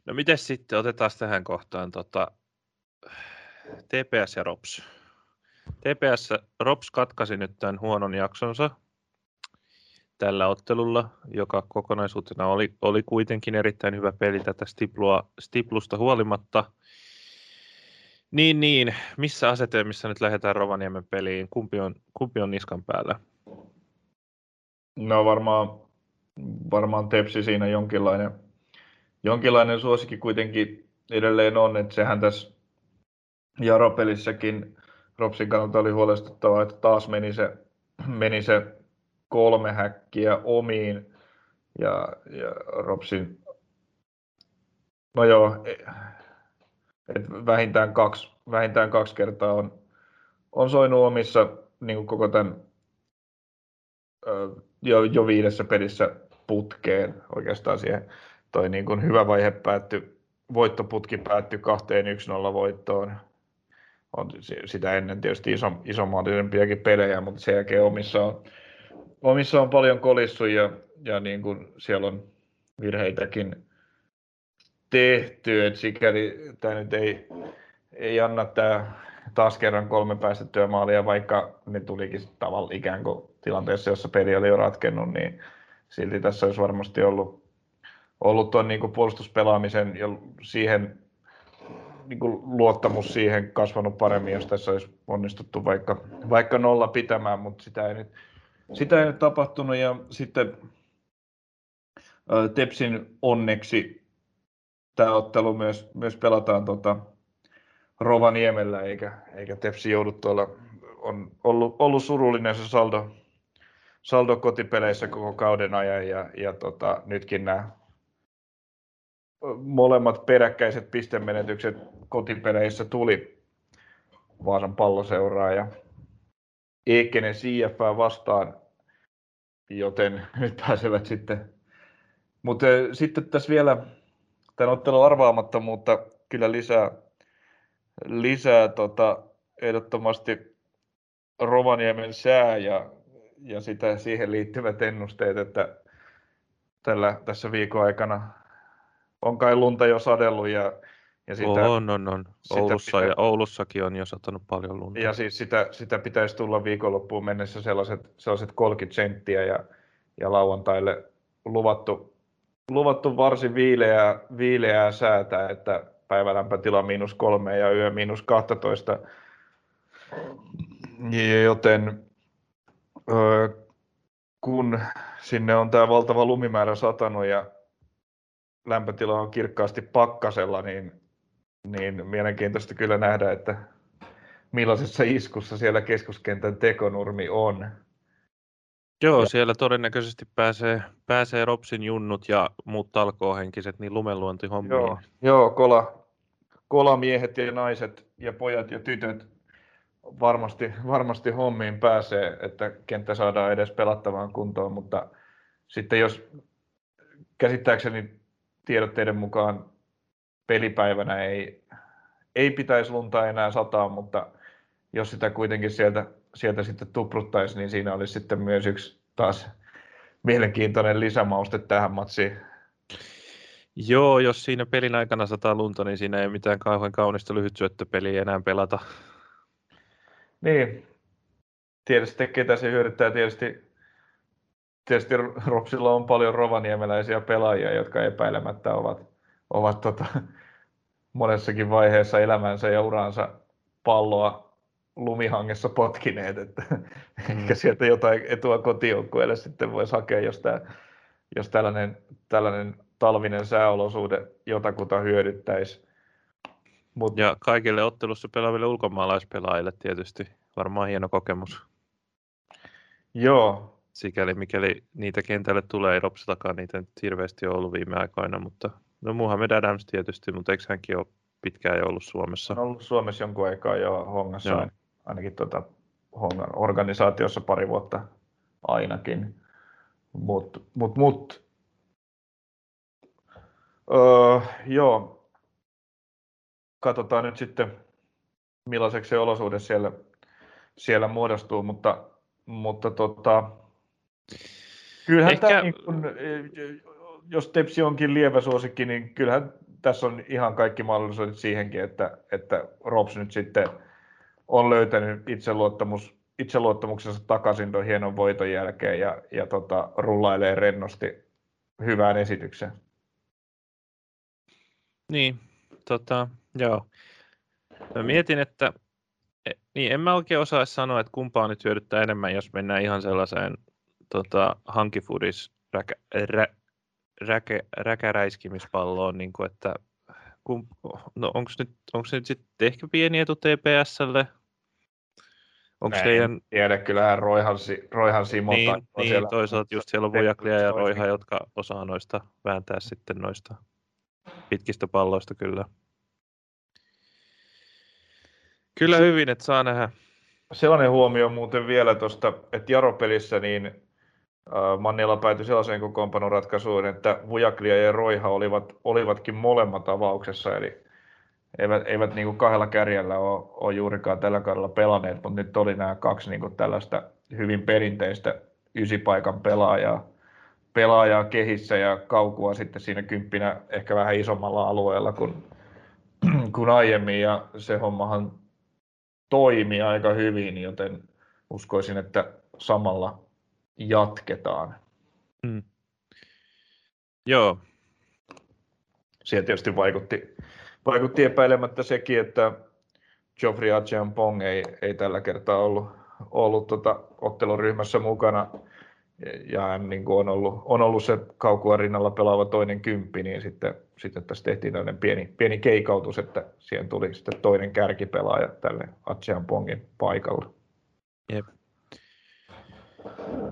No miten sitten, otetaan tähän kohtaan tota, TPS ja ROPS. TPS ROPS katkasi nyt tämän huonon jaksonsa tällä ottelulla, joka kokonaisuutena oli, oli kuitenkin erittäin hyvä peli tätä stiplua, stiplusta huolimatta. Niin, niin. Missä asetelmissa nyt lähdetään Rovaniemen peliin? Kumpi on, kumpi on niskan päällä? No varmaan, varmaan Tepsi siinä jonkinlainen, jonkinlainen suosikki kuitenkin edelleen on, että sehän tässä Jaropelissäkin Ropsin kannalta oli huolestuttavaa, että taas meni se, meni se kolme häkkiä omiin ja, ja Ropsin, no joo, et vähintään, kaksi, vähintään kaksi kertaa on, on soinut omissa niin kuin koko tämän jo, jo viidessä pelissä putkeen oikeastaan siihen. Toi niin kuin hyvä vaihe päättyi, voittoputki päättyi kahteen 1-0 voittoon. On sitä ennen tietysti iso, isomaallisempiakin pelejä, mutta sen jälkeen omissa on, omissa on paljon kolissu ja, ja niin kuin siellä on virheitäkin tehty, että sikäli tämä nyt ei, ei anna tämä taas kerran kolme päästettyä maalia, vaikka ne tulikin tavallaan ikään kuin tilanteessa, jossa peli oli jo ratkennut, niin silti tässä olisi varmasti ollut, ollut tuon niin kuin puolustuspelaamisen ja siihen niin kuin luottamus siihen kasvanut paremmin, jos tässä olisi onnistuttu vaikka, vaikka nolla pitämään, mutta sitä ei nyt, sitä ei nyt tapahtunut. Ja sitten Tepsin onneksi tämä ottelu myös, myös pelataan tota Rovaniemellä, eikä, eikä Tepsi joudu tuolla, on ollut, ollut surullinen se saldo, saldo kotipeleissä koko kauden ajan, ja, ja tota, nytkin nämä molemmat peräkkäiset pistemenetykset kotipeleissä tuli Vaasan palloseuraa ja Eekenen CF vastaan, joten nyt pääsevät sitten. Mutta sitten tässä vielä tämän ottelun arvaamattomuutta kyllä lisää, lisää tota, ehdottomasti Rovaniemen sää ja, ja sitä, siihen liittyvät ennusteet, että tällä, tässä viikon aikana on kai lunta jo sadellut ja, Ja sitä, on, on, on. Oulussa pitä... ja Oulussakin on jo satanut paljon lunta. Ja siis sitä, sitä pitäisi tulla viikonloppuun mennessä sellaiset, sellaiset 30 senttiä ja, ja lauantaille luvattu, luvattu varsin viileää, viileää säätä, että päivälämpötila miinus kolme ja yö miinus 12. Joten kun sinne on tämä valtava lumimäärä satanut ja lämpötila on kirkkaasti pakkasella, niin, niin mielenkiintoista kyllä nähdä, että millaisessa iskussa siellä keskuskentän tekonurmi on. Joo, siellä todennäköisesti pääsee, pääsee Ropsin junnut ja muut talkoohenkiset niin lumenluontihommiin. Joo, joo kola, kolamiehet ja naiset ja pojat ja tytöt varmasti, varmasti hommiin pääsee, että kenttä saadaan edes pelattavaan kuntoon, mutta sitten jos käsittääkseni tiedotteiden mukaan pelipäivänä ei, ei pitäisi lunta enää sataa, mutta jos sitä kuitenkin sieltä, sieltä sitten tupruttaisi, niin siinä olisi sitten myös yksi taas mielenkiintoinen lisämauste tähän matsiin. Joo, jos siinä pelin aikana sataa lunta, niin siinä ei mitään kauhean kaunista lyhytsyöttöpeliä enää pelata. Niin, tietysti ketä se hyödyttää, tietysti, tietysti Ropsilla on paljon rovaniemeläisiä pelaajia, jotka epäilemättä ovat, ovat tota, monessakin vaiheessa elämänsä ja uransa palloa lumihangessa potkineet, että mm. ehkä sieltä jotain etua kotijoukkueelle sitten voisi hakea, jos, tämä, jos tällainen, tällainen talvinen sääolosuhde jotakuta hyödyttäisi. Mut... Ja kaikille ottelussa pelaaville ulkomaalaispelaajille tietysti varmaan hieno kokemus. Joo. Sikäli mikäli niitä kentälle tulee, ei Ropsillakaan niitä nyt hirveästi ole ollut viime aikoina, mutta no Muhammed Adams tietysti, mutta eikö hänkin ole pitkään jo ollut Suomessa? On ollut Suomessa jonkun aikaa jo Hongassa, Joo. ainakin tuota Hongan organisaatiossa pari vuotta ainakin. Mutta mut, mut. Öö, joo, katsotaan nyt sitten, millaiseksi se olosuhde siellä, siellä muodostuu, mutta, mutta tota, kyllähän Ehkä... tämä, niin kun, jos Tepsi onkin lievä suosikki, niin kyllähän tässä on ihan kaikki mahdollisuudet siihenkin, että, että Rops nyt sitten on löytänyt itseluottamus, itseluottamuksensa takaisin tuon hienon voiton jälkeen ja, ja tota, rullailee rennosti hyvään esitykseen. Niin, tota, Joo. Mä mietin, että e, niin en mä oikein osaa sanoa, että kumpaa nyt hyödyttää enemmän, jos mennään ihan sellaiseen tota, hankifudis räkä, rä, räkä, räkäräiskimispalloon, niin kuin, että no onko nyt, onks nyt sitten ehkä pieni etu TPSlle? Onko teidän... tiedä, kyllähän Roihan, Roihan Simo niin, niin siellä... toisaalta just siellä on Vojaklia ja Roiha, jotka osaa noista vääntää sitten noista pitkistä palloista kyllä. Kyllä hyvin, että saa nähdä. Sellainen huomio muuten vielä tuosta, että Jaro-pelissä niin Mannilla päätyi sellaiseen kokoonpanon ratkaisuun, että Vujaklia ja Roiha olivat, olivatkin molemmat avauksessa, eli eivät, eivät niin kahdella kärjellä ole, ole juurikaan tällä kaudella pelanneet, mutta nyt oli nämä kaksi niin tällaista hyvin perinteistä ysipaikan pelaajaa, pelaajaa kehissä ja kaukua sitten siinä kymppinä ehkä vähän isommalla alueella kuin, kuin aiemmin, ja se hommahan toimi aika hyvin, joten uskoisin, että samalla jatketaan. Mm. Joo. Siihen tietysti vaikutti, vaikutti epäilemättä sekin, että Geoffrey Pong ei, ei tällä kertaa ollut, ollut tota otteluryhmässä mukana ja hän niin kuin on, ollut, on ollut se kaukua rinnalla pelaava toinen kymppi, niin sitten, sitten tässä tehtiin tämmöinen pieni, pieni keikautus, että siihen tuli sitten toinen kärkipelaaja tälle Atsean Pongin paikalle. Jep.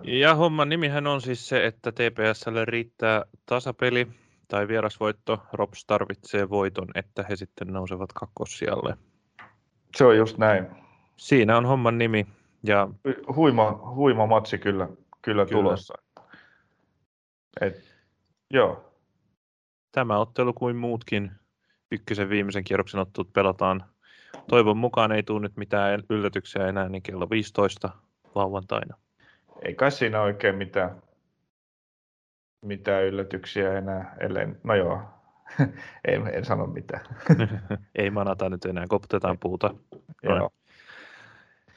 Ja homman nimihän on siis se, että TPSlle riittää tasapeli tai vierasvoitto. Rops tarvitsee voiton, että he sitten nousevat kakkossijalle. Se on just näin. Siinä on homman nimi. Ja... Huima, huima matsi kyllä kyllä, kyllä. tulossa. Et, joo. Tämä ottelu kuin muutkin ykkösen viimeisen kierroksen ottelut pelataan. Toivon mukaan ei tule nyt mitään yllätyksiä enää, niin kello 15 lauantaina. Ei kai siinä oikein mitään, mitään yllätyksiä enää, ellei, no joo, en, en sano mitään. Ei manata nyt enää, koputetaan puuta. Joo.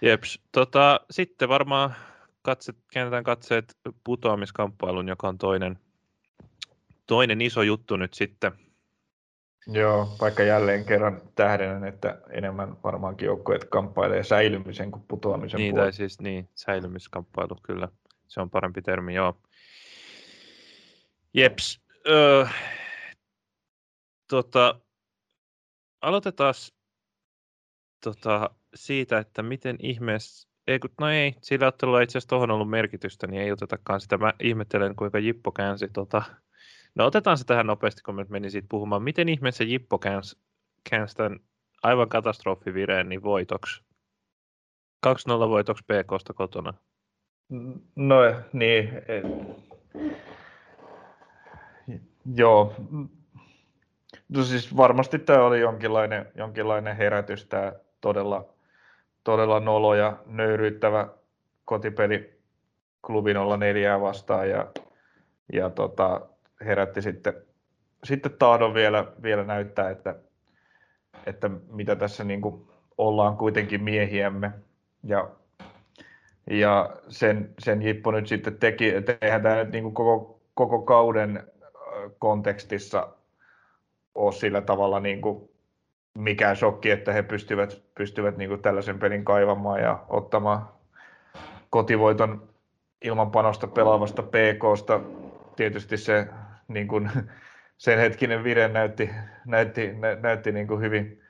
Jeps. Tota, sitten varmaan katset, käännetään katseet putoamiskamppailun, joka on toinen, toinen iso juttu nyt sitten. Joo, vaikka jälleen kerran tähdennän, että enemmän varmaankin joukkueet kamppailee säilymisen kuin putoamisen Niin, puolella. tai siis niin, säilymiskamppailu, kyllä. Se on parempi termi, joo. Jeps. Öö, tota, aloitetaan tota, siitä, että miten ihmeessä, ei kun, no ei, sillä ottelulla itse asiassa tuohon ollut merkitystä, niin ei otetakaan sitä. Mä ihmettelen, kuinka Jippo käänsi tota, No otetaan se tähän nopeasti, kun me meni siitä puhumaan. Miten ihmeessä Jippo käänsi, tämän aivan katastrofivireen niin voitoksi? 2-0 voitoksi PKsta kotona. No niin, et, joo. No siis varmasti tämä oli jonkinlainen, jonkinlainen herätys, tämä todella, todella nolo ja nöyryyttävä kotipeli olla neljää vastaan ja, ja tota, herätti sitten, sitten tahdon vielä, vielä näyttää, että, että mitä tässä niin kuin ollaan kuitenkin miehiämme. Ja, ja sen, sen Jippo nyt sitten teki, eihän tämä nyt niin kuin koko, koko kauden kontekstissa ole sillä tavalla niin kuin mikään shokki, että he pystyvät, pystyvät niin kuin tällaisen pelin kaivamaan ja ottamaan kotivoiton ilman panosta pelaavasta PKsta. Tietysti se niin kuin, sen hetkinen vire näytti, näytti, nä, näytti niin kuin hyvin,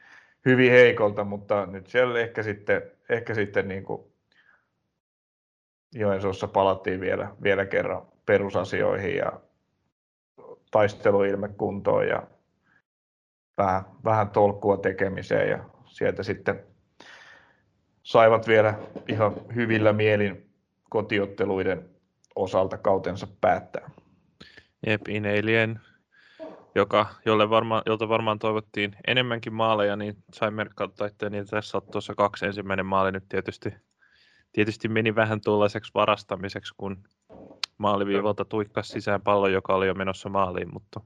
hyvin heikolta, mutta nyt siellä ehkä sitten, ehkä sitten niin kuin Joensuussa palattiin vielä, vielä kerran perusasioihin ja taisteluilme kuntoon ja vähän, vähän tolkkua tekemiseen ja sieltä sitten saivat vielä ihan hyvillä mielin kotiotteluiden osalta kautensa päättää. Jep, Ineilien, joka, jolle varma, jolta varmaan toivottiin enemmänkin maaleja, niin sai merkata, että niin tässä on tuossa kaksi ensimmäinen maali nyt tietysti, tietysti meni vähän tuollaiseksi varastamiseksi, kun maaliviivalta tuikkas sisään pallo, joka oli jo menossa maaliin, mutta...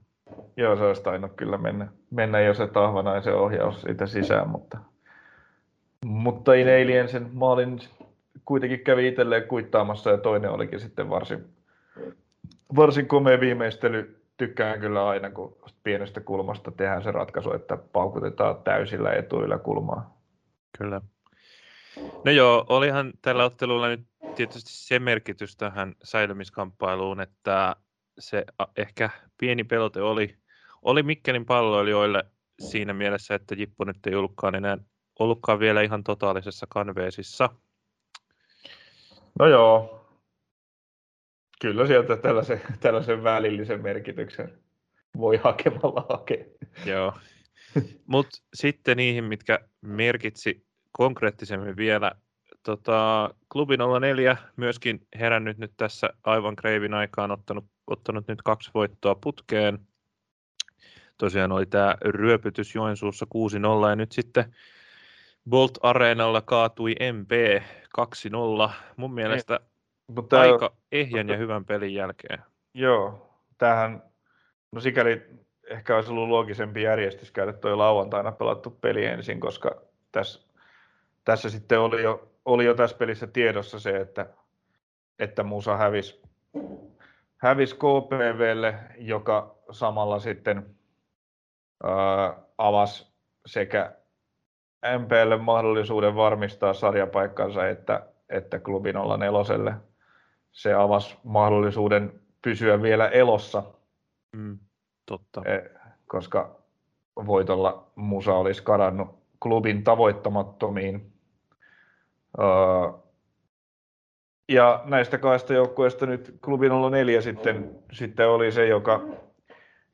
Joo, se olisi tainnut kyllä mennä, mennä jo se tahvanaisen ohjaus siitä sisään, mutta, mutta Ineilien sen maalin kuitenkin kävi itselleen kuittaamassa ja toinen olikin sitten varsin, varsin komea viimeistely. Tykkään kyllä aina, kun pienestä kulmasta tehdään se ratkaisu, että paukutetaan täysillä etuilla kulmaa. Kyllä. No joo, olihan tällä ottelulla nyt tietysti se merkitys tähän säilymiskamppailuun, että se ehkä pieni pelote oli, oli Mikkelin palloilijoille siinä mielessä, että Jippo nyt ei ollutkaan enää ollutkaan vielä ihan totaalisessa kanveesissa. No joo, kyllä sieltä tällaisen, tällaisen välillisen merkityksen voi hakemalla hakea. Joo, mutta sitten niihin, mitkä merkitsi konkreettisemmin vielä. Tota, klubi 04 myöskin herännyt nyt tässä aivan kreivin aikaan, ottanut, ottanut nyt kaksi voittoa putkeen. Tosiaan oli tämä ryöpytys Joensuussa 6-0 ja nyt sitten Bolt Areenalla kaatui MP 2-0. Mun mielestä Mutta aika ehjän ja hyvän pelin jälkeen. Joo, tähän, no sikäli ehkä olisi ollut loogisempi järjestys käydä tuo lauantaina pelattu peli ensin, koska tässä, tässä sitten oli jo, oli jo tässä pelissä tiedossa se, että, että Musa hävisi, hävisi KPVlle, joka samalla sitten ää, avasi sekä MPlle mahdollisuuden varmistaa sarjapaikkansa, että, että klubi 04 se avasi mahdollisuuden pysyä vielä elossa. Mm, totta. E, koska voitolla Musa olisi kadannut klubin tavoittamattomiin. ja näistä kahdesta joukkueesta nyt klubin 04 sitten, sitten oli se, joka,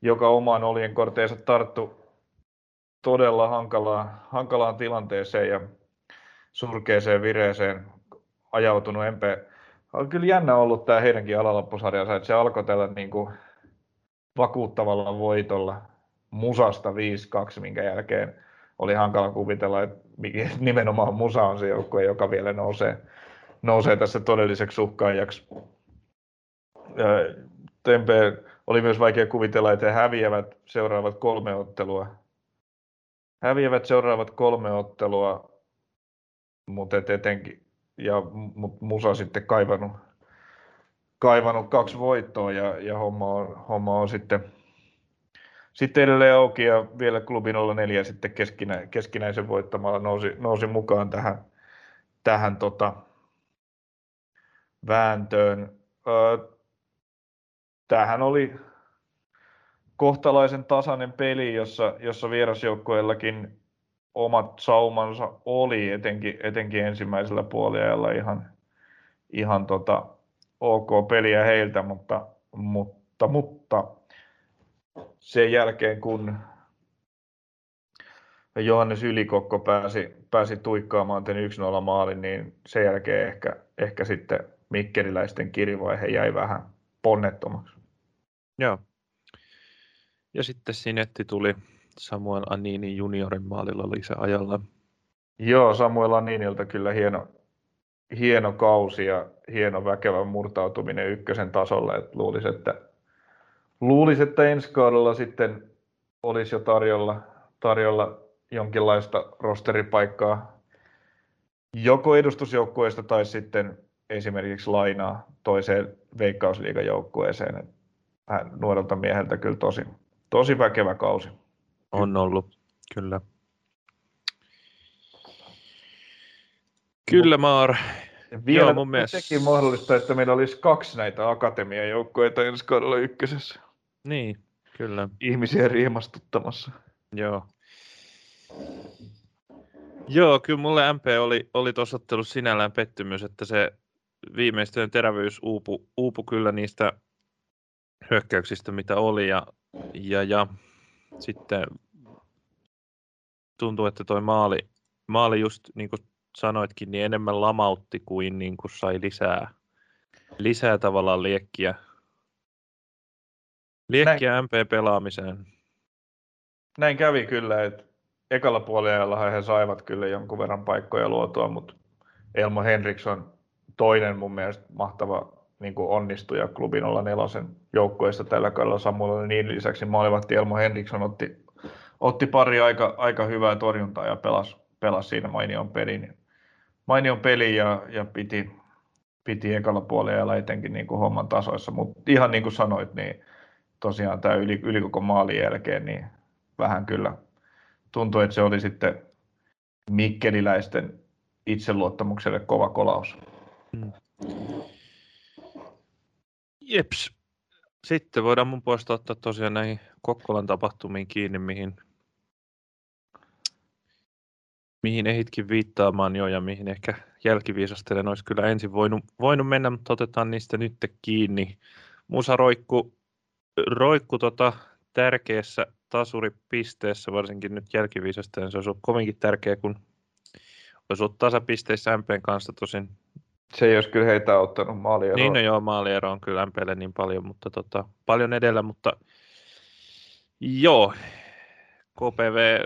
joka oman oljen korteensa tarttu todella hankalaan, hankalaan tilanteeseen ja surkeeseen vireeseen ajautunut MP. On kyllä jännä ollut tämä heidänkin alalappusarjansa, että se alkoi tällä niin kuin vakuuttavalla voitolla Musasta 5-2, minkä jälkeen oli hankala kuvitella, että nimenomaan Musa on se joukkue, joka vielä nousee, nousee tässä todelliseksi uhkaajaksi. Tempe oli myös vaikea kuvitella, että he häviävät seuraavat kolme ottelua. Häviävät seuraavat kolme ottelua, mutta etenkin, ja Musa sitten kaivannut, kaivannut kaksi voittoa ja, ja homma, on, homma on sitten, sitten edelleen auki ja vielä klubi 04 sitten keskinä, keskinäisen voittamalla nousi, nousi mukaan tähän, tähän tota, vääntöön. Öö, tämähän oli kohtalaisen tasainen peli, jossa, jossa vierasjoukkueellakin omat saumansa oli, etenkin, etenkin ensimmäisellä puoliajalla ihan, ihan tota, ok peliä heiltä, mutta, mutta, mutta sen jälkeen kun Johannes Ylikokko pääsi, pääsi tuikkaamaan tämän 1-0 maalin, niin sen jälkeen ehkä, ehkä sitten mikkeliläisten kirivaihe jäi vähän ponnettomaksi. Joo. Ja sitten Sinetti tuli Samuel Anini juniorin maalilla lisäajalla. Joo, Samuel Aninilta kyllä hieno, hieno kausi ja hieno väkevä murtautuminen ykkösen tasolle. Et luulisi, että, luulisi, että ensi kaudella sitten olisi jo tarjolla, tarjolla jonkinlaista rosteripaikkaa joko edustusjoukkueesta tai sitten esimerkiksi lainaa toiseen veikkausliigajoukkueeseen. Nuorelta mieheltä kyllä tosi, tosi väkevä kausi. On ollut, kyllä. Kyllä, Maar. Vielä Joo, mun mielestä... sekin mahdollista, että meillä olisi kaksi näitä akatemiajoukkoita ensi kaudella ykkösessä. Niin, kyllä. Ihmisiä riemastuttamassa. Joo. Joo, kyllä mulle MP oli, oli tuossa ottelussa sinällään pettymys, että se viimeistön terävyys uupu, uupu kyllä niistä hyökkäyksistä, mitä oli. Ja, ja, ja sitten tuntuu, että toi maali, maali just niin kuin sanoitkin, niin enemmän lamautti kuin, niin kuin sai lisää, lisää tavallaan liekkiä, liekkiä MP-pelaamiseen. Näin kävi kyllä, että ekalla puolella he saivat kyllä jonkun verran paikkoja luotua, mutta Elmo Henriksson toinen mun mielestä mahtava niin kuin onnistuja klubin olla nelosen joukkueesta tällä kaudella Samuel niin lisäksi maalivahti Elmo Henriksson otti, otti pari aika, aika hyvää torjuntaa ja pelasi, pelasi siinä mainion pelin. Mainion peli ja, ja piti, piti ekalla puolella etenkin niin kuin homman tasoissa, mutta ihan niin kuin sanoit, niin tosiaan tämä yli, yli koko maalin jälkeen, niin vähän kyllä tuntui, että se oli sitten mikkeliläisten itseluottamukselle kova kolaus. Hmm. Jeps. Sitten voidaan mun puolesta ottaa tosiaan näihin Kokkolan tapahtumiin kiinni, mihin, mihin ehitkin viittaamaan jo ja mihin ehkä jälkiviisastelen olisi kyllä ensin voinut, voinut mennä, mutta otetaan niistä nyt kiinni. Musa roikku, roikku tota, tärkeässä tasuripisteessä, varsinkin nyt jälkiviisastelen. Se olisi ollut kovinkin tärkeä, kun olisi ollut tasapisteissä MPn kanssa tosin se ei olisi kyllä heitä auttanut maalieroa. Niin, no joo, maaliero on kyllä MPlle niin paljon, mutta tota, paljon edellä, mutta joo, KPV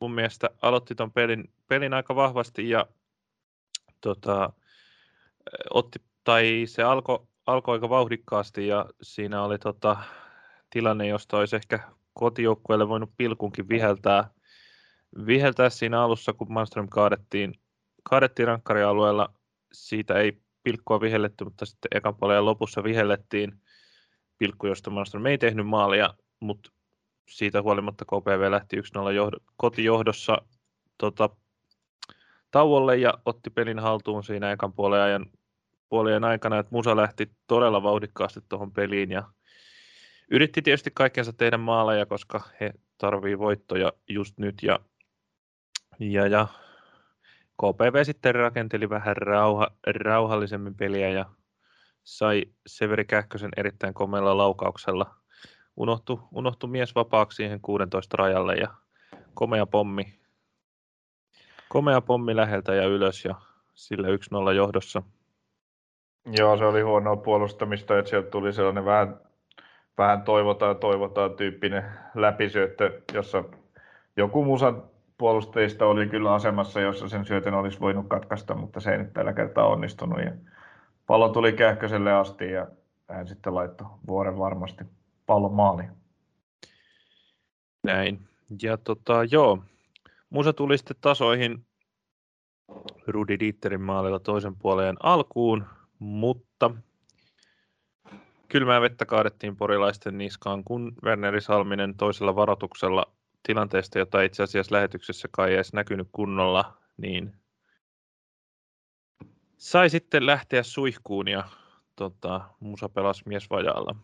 mun mielestä aloitti ton pelin, pelin aika vahvasti ja tota, otti, tai se alkoi alko aika vauhdikkaasti ja siinä oli tota, tilanne, josta olisi ehkä kotijoukkueelle voinut pilkunkin viheltää, viheltää siinä alussa, kun Manström kaadettiin, kaadettiin rankkarialueella. Siitä ei pilkkua vihelletty, mutta sitten ekan lopussa vihellettiin. Pilkku, josta Malmström ei tehnyt maalia, mutta siitä huolimatta KPV lähti 1-0 johdo, kotijohdossa tota, tauolle ja otti pelin haltuun siinä ekan puolen ajan puolien aikana, että Musa lähti todella vauhdikkaasti tuohon peliin ja yritti tietysti kaikkensa tehdä maaleja, koska he tarvii voittoja just nyt ja, ja, ja KPV sitten rakenteli vähän rauha, rauhallisemmin peliä ja sai Severi Kähkösen erittäin komealla laukauksella. Unohtu, unohtu mies vapaaksi siihen 16 rajalle ja komea pommi, komea pommi läheltä ja ylös ja sillä 1-0 johdossa. Joo, se oli huonoa puolustamista, että sieltä tuli sellainen vähän, vähän toivotaan, toivotaan tyyppinen läpisyöttö, jossa joku musan puolustajista oli kyllä asemassa, jossa sen syötön olisi voinut katkaista, mutta se ei nyt tällä kertaa onnistunut. Ja pallo tuli Kähköselle asti ja hän sitten laittoi vuoren varmasti pallon maaliin. Näin. Ja tota, joo, Musa tuli sitten tasoihin Rudi Dieterin maalilla toisen puoleen alkuun, mutta kylmää vettä kaadettiin porilaisten niskaan, kun Werneri Salminen toisella varoituksella tilanteesta, jota itse asiassa lähetyksessä kai ei edes näkynyt kunnolla, niin sai sitten lähteä suihkuun ja tota, Musa pelasi miesvajalla.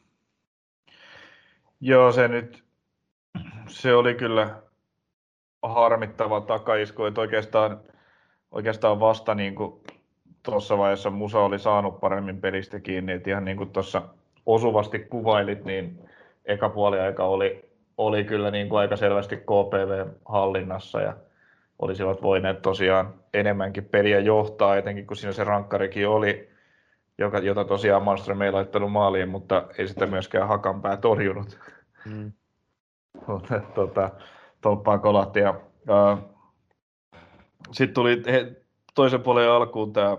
Joo, se nyt, se oli kyllä harmittava takaisku, että oikeastaan, oikeastaan vasta niin kuin tuossa vaiheessa Musa oli saanut paremmin pelistä kiinni, että ihan niin kuin tuossa osuvasti kuvailit, niin eka puoli aika oli, oli kyllä niin kuin aika selvästi KPV-hallinnassa ja olisivat voineet tosiaan enemmänkin peliä johtaa, etenkin kun siinä se rankkarikin oli, joka, jota tosiaan Malmström ei laittanut maaliin, mutta ei sitä myöskään Hakanpää torjunut. Mm. tota, tolppaan kolahti. Ja, sitten tuli he, toisen puolen alkuun tämä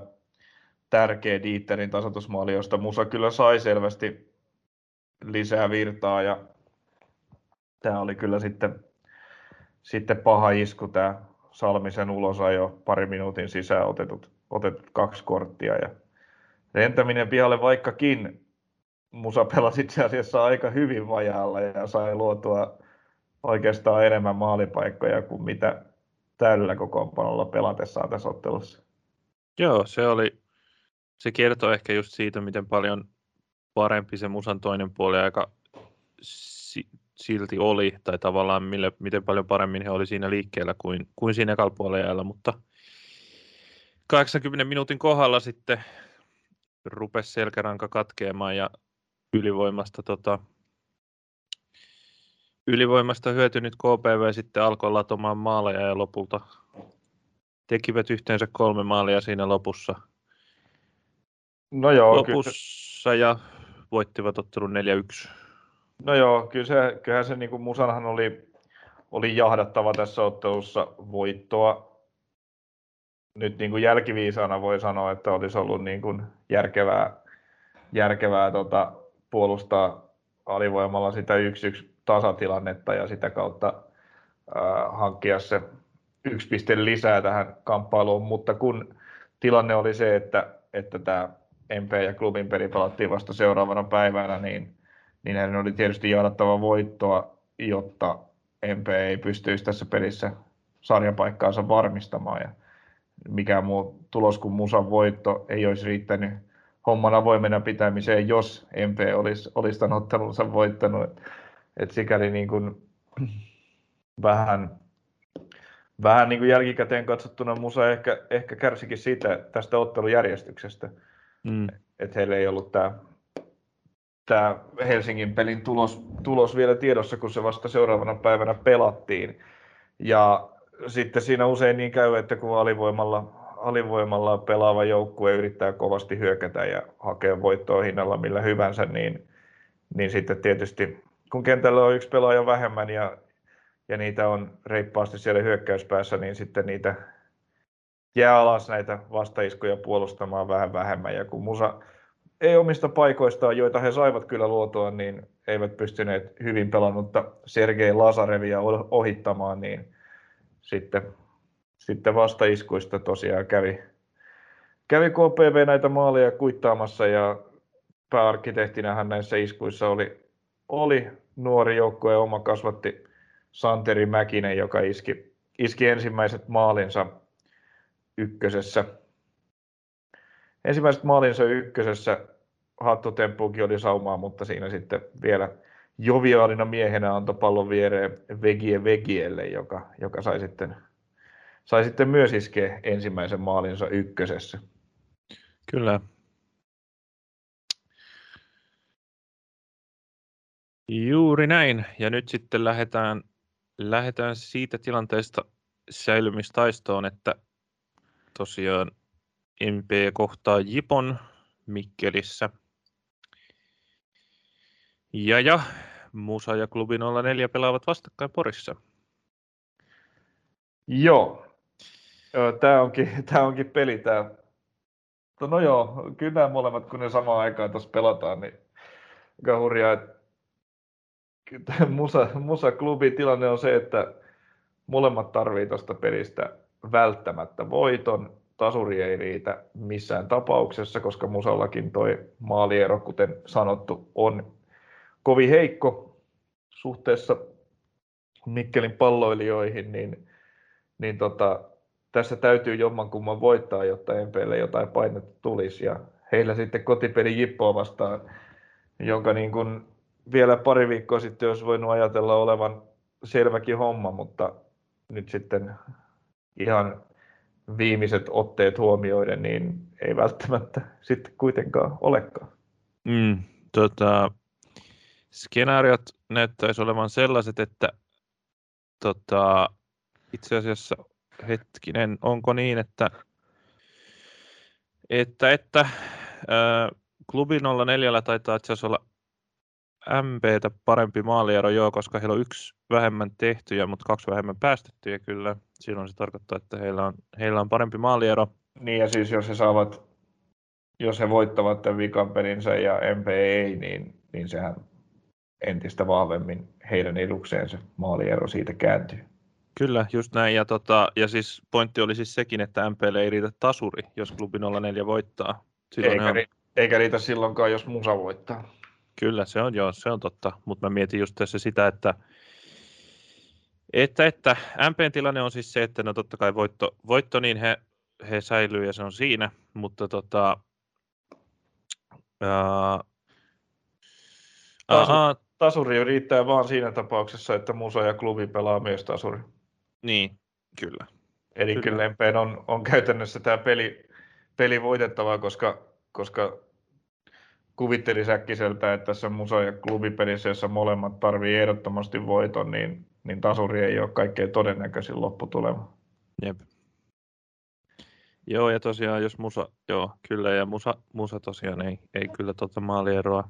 tärkeä Dieterin tasoitusmaali, josta Musa kyllä sai selvästi lisää virtaa ja tämä oli kyllä sitten, sitten paha isku tämä Salmisen ulosajo pari minuutin sisään otetut, otetut kaksi korttia ja lentäminen pihalle vaikkakin Musa pelasi itse asiassa aika hyvin vajaalla ja sai luotua oikeastaan enemmän maalipaikkoja kuin mitä tällä kokoonpanolla pelatessaan tässä ottelussa. Joo, se oli, se kertoo ehkä just siitä, miten paljon parempi se Musan toinen puoli aika si- silti oli, tai tavallaan mille, miten paljon paremmin he oli siinä liikkeellä kuin, kuin siinä ekalla mutta 80 minuutin kohdalla sitten rupesi selkäranka katkeamaan ja ylivoimasta tota, ylivoimasta hyötynyt KPV sitten alkoi latomaan maaleja ja lopulta tekivät yhteensä kolme maalia siinä lopussa. No joo, lopussa kyllä. ja voittivat ottelun 4-1. No joo, kyllä se, kyllähän se niin kuin Musanhan oli, oli jahdattava tässä ottelussa voittoa. Nyt niin kuin jälkiviisaana voi sanoa, että olisi ollut niin kuin järkevää, järkevää tota, puolustaa alivoimalla sitä 1-1 tasatilannetta ja sitä kautta äh, hankkia se yksi piste lisää tähän kamppailuun, mutta kun tilanne oli se, että, että tämä MP ja klubin peli pelattiin vasta seuraavana päivänä, niin, niin hän oli tietysti jaadattava voittoa, jotta MP ei pystyisi tässä pelissä sarjapaikkaansa varmistamaan. Ja mikään muu tulos kuin Musan voitto ei olisi riittänyt homman avoimena pitämiseen, jos MP olisi, olisi tämän ottelunsa voittanut. Et sikäli niin kuin vähän, vähän niin kuin jälkikäteen katsottuna Musa ehkä, ehkä kärsikin siitä tästä ottelujärjestyksestä. Mm. Että heillä ei ollut tämä tämä Helsingin pelin tulos, tulos vielä tiedossa, kun se vasta seuraavana päivänä pelattiin. Ja sitten siinä usein niin käy, että kun alivoimalla, alivoimalla pelaava joukkue yrittää kovasti hyökätä ja hakea voittoa hinnalla millä hyvänsä, niin, niin sitten tietysti kun kentällä on yksi pelaaja vähemmän ja, ja niitä on reippaasti siellä hyökkäyspäässä, niin sitten niitä jää alas näitä vastaiskuja puolustamaan vähän vähemmän. Ja kun Musa ei omista paikoistaan, joita he saivat kyllä luotua, niin eivät pystyneet hyvin pelannutta Sergei Lasarevia ohittamaan, niin sitten, sitten vastaiskuista tosiaan kävi, kävi KPV näitä maaleja kuittaamassa ja pääarkkitehtinähän näissä iskuissa oli, oli nuori joukkue oma kasvatti Santeri Mäkinen, joka iski, iski ensimmäiset maalinsa ykkösessä. Ensimmäiset maalinsa ykkösessä hattutemppuukin oli saumaa, mutta siinä sitten vielä joviaalina miehenä antoi pallon viereen Vegie Vegielle, joka, joka sai, sitten, sai sitten myös iskeä ensimmäisen maalinsa ykkösessä. Kyllä, Juuri näin. Ja nyt sitten lähdetään, lähdetään siitä tilanteesta säilymistaistoon, että tosiaan MP kohtaa Jipon Mikkelissä. Ja, ja Musa ja klubi 04 pelaavat vastakkain Porissa. Joo. Tämä onkin, tämä onkin peli. Tämä. No joo, kyllä nämä molemmat, kun ne samaan aikaan tuossa pelataan, niin aika hurjaa, Musa, Musa klubi tilanne on se, että molemmat tarvii tuosta pelistä välttämättä voiton. Tasuri ei riitä missään tapauksessa, koska Musallakin toi maaliero, kuten sanottu, on kovin heikko suhteessa Mikkelin palloilijoihin, niin, niin tota, tässä täytyy jommankumman voittaa, jotta MPlle jotain painetta tulisi. Ja heillä sitten kotipeli Jippoa vastaan, jonka niin kuin vielä pari viikkoa sitten olisi voinut ajatella olevan selväkin homma, mutta nyt sitten ihan viimeiset otteet huomioiden, niin ei välttämättä sitten kuitenkaan olekaan. Mm, tota, skenaariot näyttäisi olevan sellaiset, että tota, itse asiassa hetkinen, onko niin, että, että, että ää, klubi 04 taitaa itse asiassa olla MPtä parempi maaliero, joo, koska heillä on yksi vähemmän tehtyjä, mutta kaksi vähemmän päästettyjä kyllä. Silloin se tarkoittaa, että heillä on, heillä on parempi maaliero. Niin ja siis jos he saavat, jos he voittavat tämän vikan pelinsä ja MP ei, niin, niin sehän entistä vahvemmin heidän edukseen se maaliero siitä kääntyy. Kyllä, just näin. Ja, tota, ja siis pointti oli siis sekin, että MPL ei riitä tasuri, jos klubi 04 voittaa. Silloin eikä, on... ri, eikä riitä silloinkaan, jos Musa voittaa. Kyllä, se on joo, se on totta. Mutta mä mietin just tässä sitä, että että, että MPn tilanne on siis se, että no totta kai voitto, voitto niin he, he säilyy ja se on siinä, mutta tota, ää, Tasu, tasuri riittää vaan siinä tapauksessa, että Musa ja klubi pelaa myös tasuri. Niin, kyllä. Eli kyllä, kyllä on, on käytännössä tämä peli, peli voitettava, koska, koska kuvitteli Säkkiseltä, että tässä musa- ja klubipelissä, jossa molemmat tarvii ehdottomasti voiton, niin, niin tasuri ei ole kaikkein todennäköisin lopputulema. Jep. Joo, ja tosiaan jos Musa, joo, kyllä, ja Musa, Musa tosiaan ei, ei kyllä tuota maalieroa,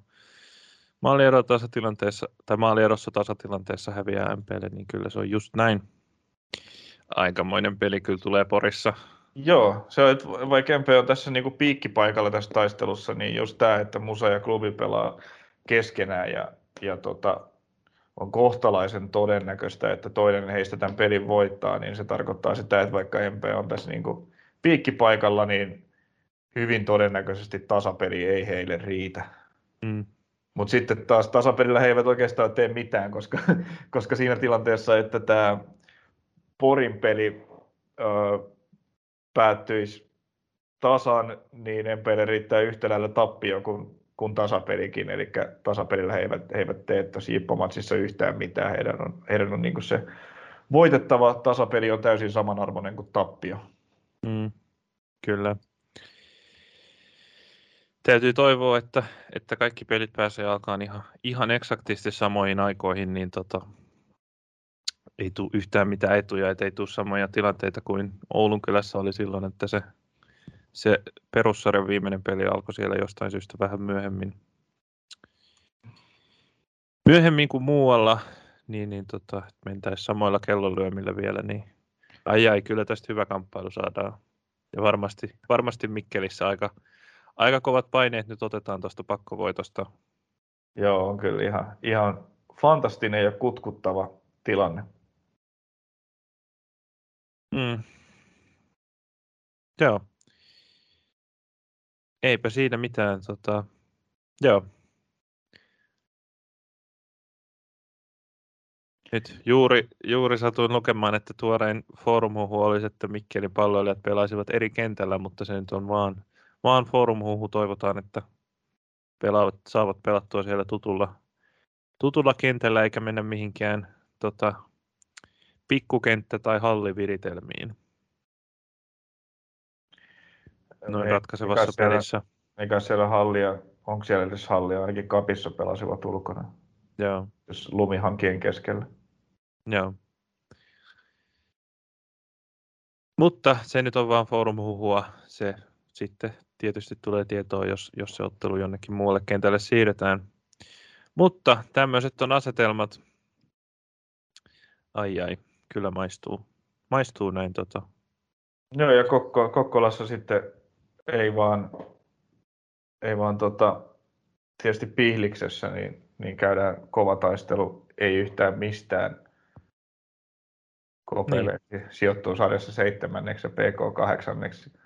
maalieroa tasatilanteessa, tai maalierossa tasatilanteessa häviää MPlle, niin kyllä se on just näin. Aikamoinen peli kyllä tulee Porissa Joo, se on, että vaikka MP on tässä niinku piikkipaikalla tässä taistelussa, niin just tämä, että Musa ja klubi pelaa keskenään ja, ja tota, on kohtalaisen todennäköistä, että toinen heistä tämän pelin voittaa, niin se tarkoittaa sitä, että vaikka MP on tässä niinku piikkipaikalla, niin hyvin todennäköisesti tasapeli ei heille riitä. Mm. Mutta sitten taas tasapelillä he eivät oikeastaan tee mitään, koska, koska siinä tilanteessa, että tämä Porin peli päättyisi tasan, niin Empele riittää yhtä lailla tappio kuin, kuin tasapelikin, eli tasapelillä he eivät, he eivät tee tuossa Jippomatsissa yhtään mitään, heidän on, heidän on niin se voitettava tasapeli on täysin samanarvoinen kuin tappio. Mm, kyllä. Täytyy toivoa, että, että kaikki pelit pääsee alkaan ihan, ihan eksaktisti samoihin aikoihin, niin tota, ei tule yhtään mitään etuja, että ei tule samoja tilanteita kuin Oulun kylässä oli silloin, että se, se perussarjan viimeinen peli alkoi siellä jostain syystä vähän myöhemmin. Myöhemmin kuin muualla, niin, niin tota, mentäisiin samoilla kellonlyömillä vielä, niin ai ai, kyllä tästä hyvä kamppailu saadaan. Ja varmasti, varmasti Mikkelissä aika, aika kovat paineet nyt otetaan tuosta pakkovoitosta. Joo, on kyllä ihan, ihan fantastinen ja kutkuttava tilanne. Mm. Joo. Eipä siinä mitään. Tota, joo. Nyt juuri, juuri satuin lukemaan, että tuorein foorumhuhu olisi, että Mikkelin palloilijat pelaisivat eri kentällä, mutta se nyt on vaan, vaan foorumhuhu. Toivotaan, että pelaavat, saavat pelattua siellä tutulla, tutulla kentällä eikä mennä mihinkään tota, pikkukenttä- tai halliviritelmiin. Noin ratkaisevassa siellä, pelissä. Eikä siellä hallia, onko siellä edes hallia, ainakin kapissa pelasivat ulkona. Joo. Jos lumihankien keskellä. Joo. Mutta se nyt on vaan foorumhuhua. Se sitten tietysti tulee tietoa, jos, jos se ottelu jonnekin muualle kentälle siirretään. Mutta tämmöiset on asetelmat. Ai ai kyllä maistuu, maistuu näin. Tota. Joo, ja Kokko, Kokkolassa sitten ei vaan, ei vaan tota, tietysti Pihliksessä, niin, niin käydään kova taistelu, ei yhtään mistään. KPV niin. sijoittuu sarjassa seitsemänneksi ja PK kahdeksanneksi,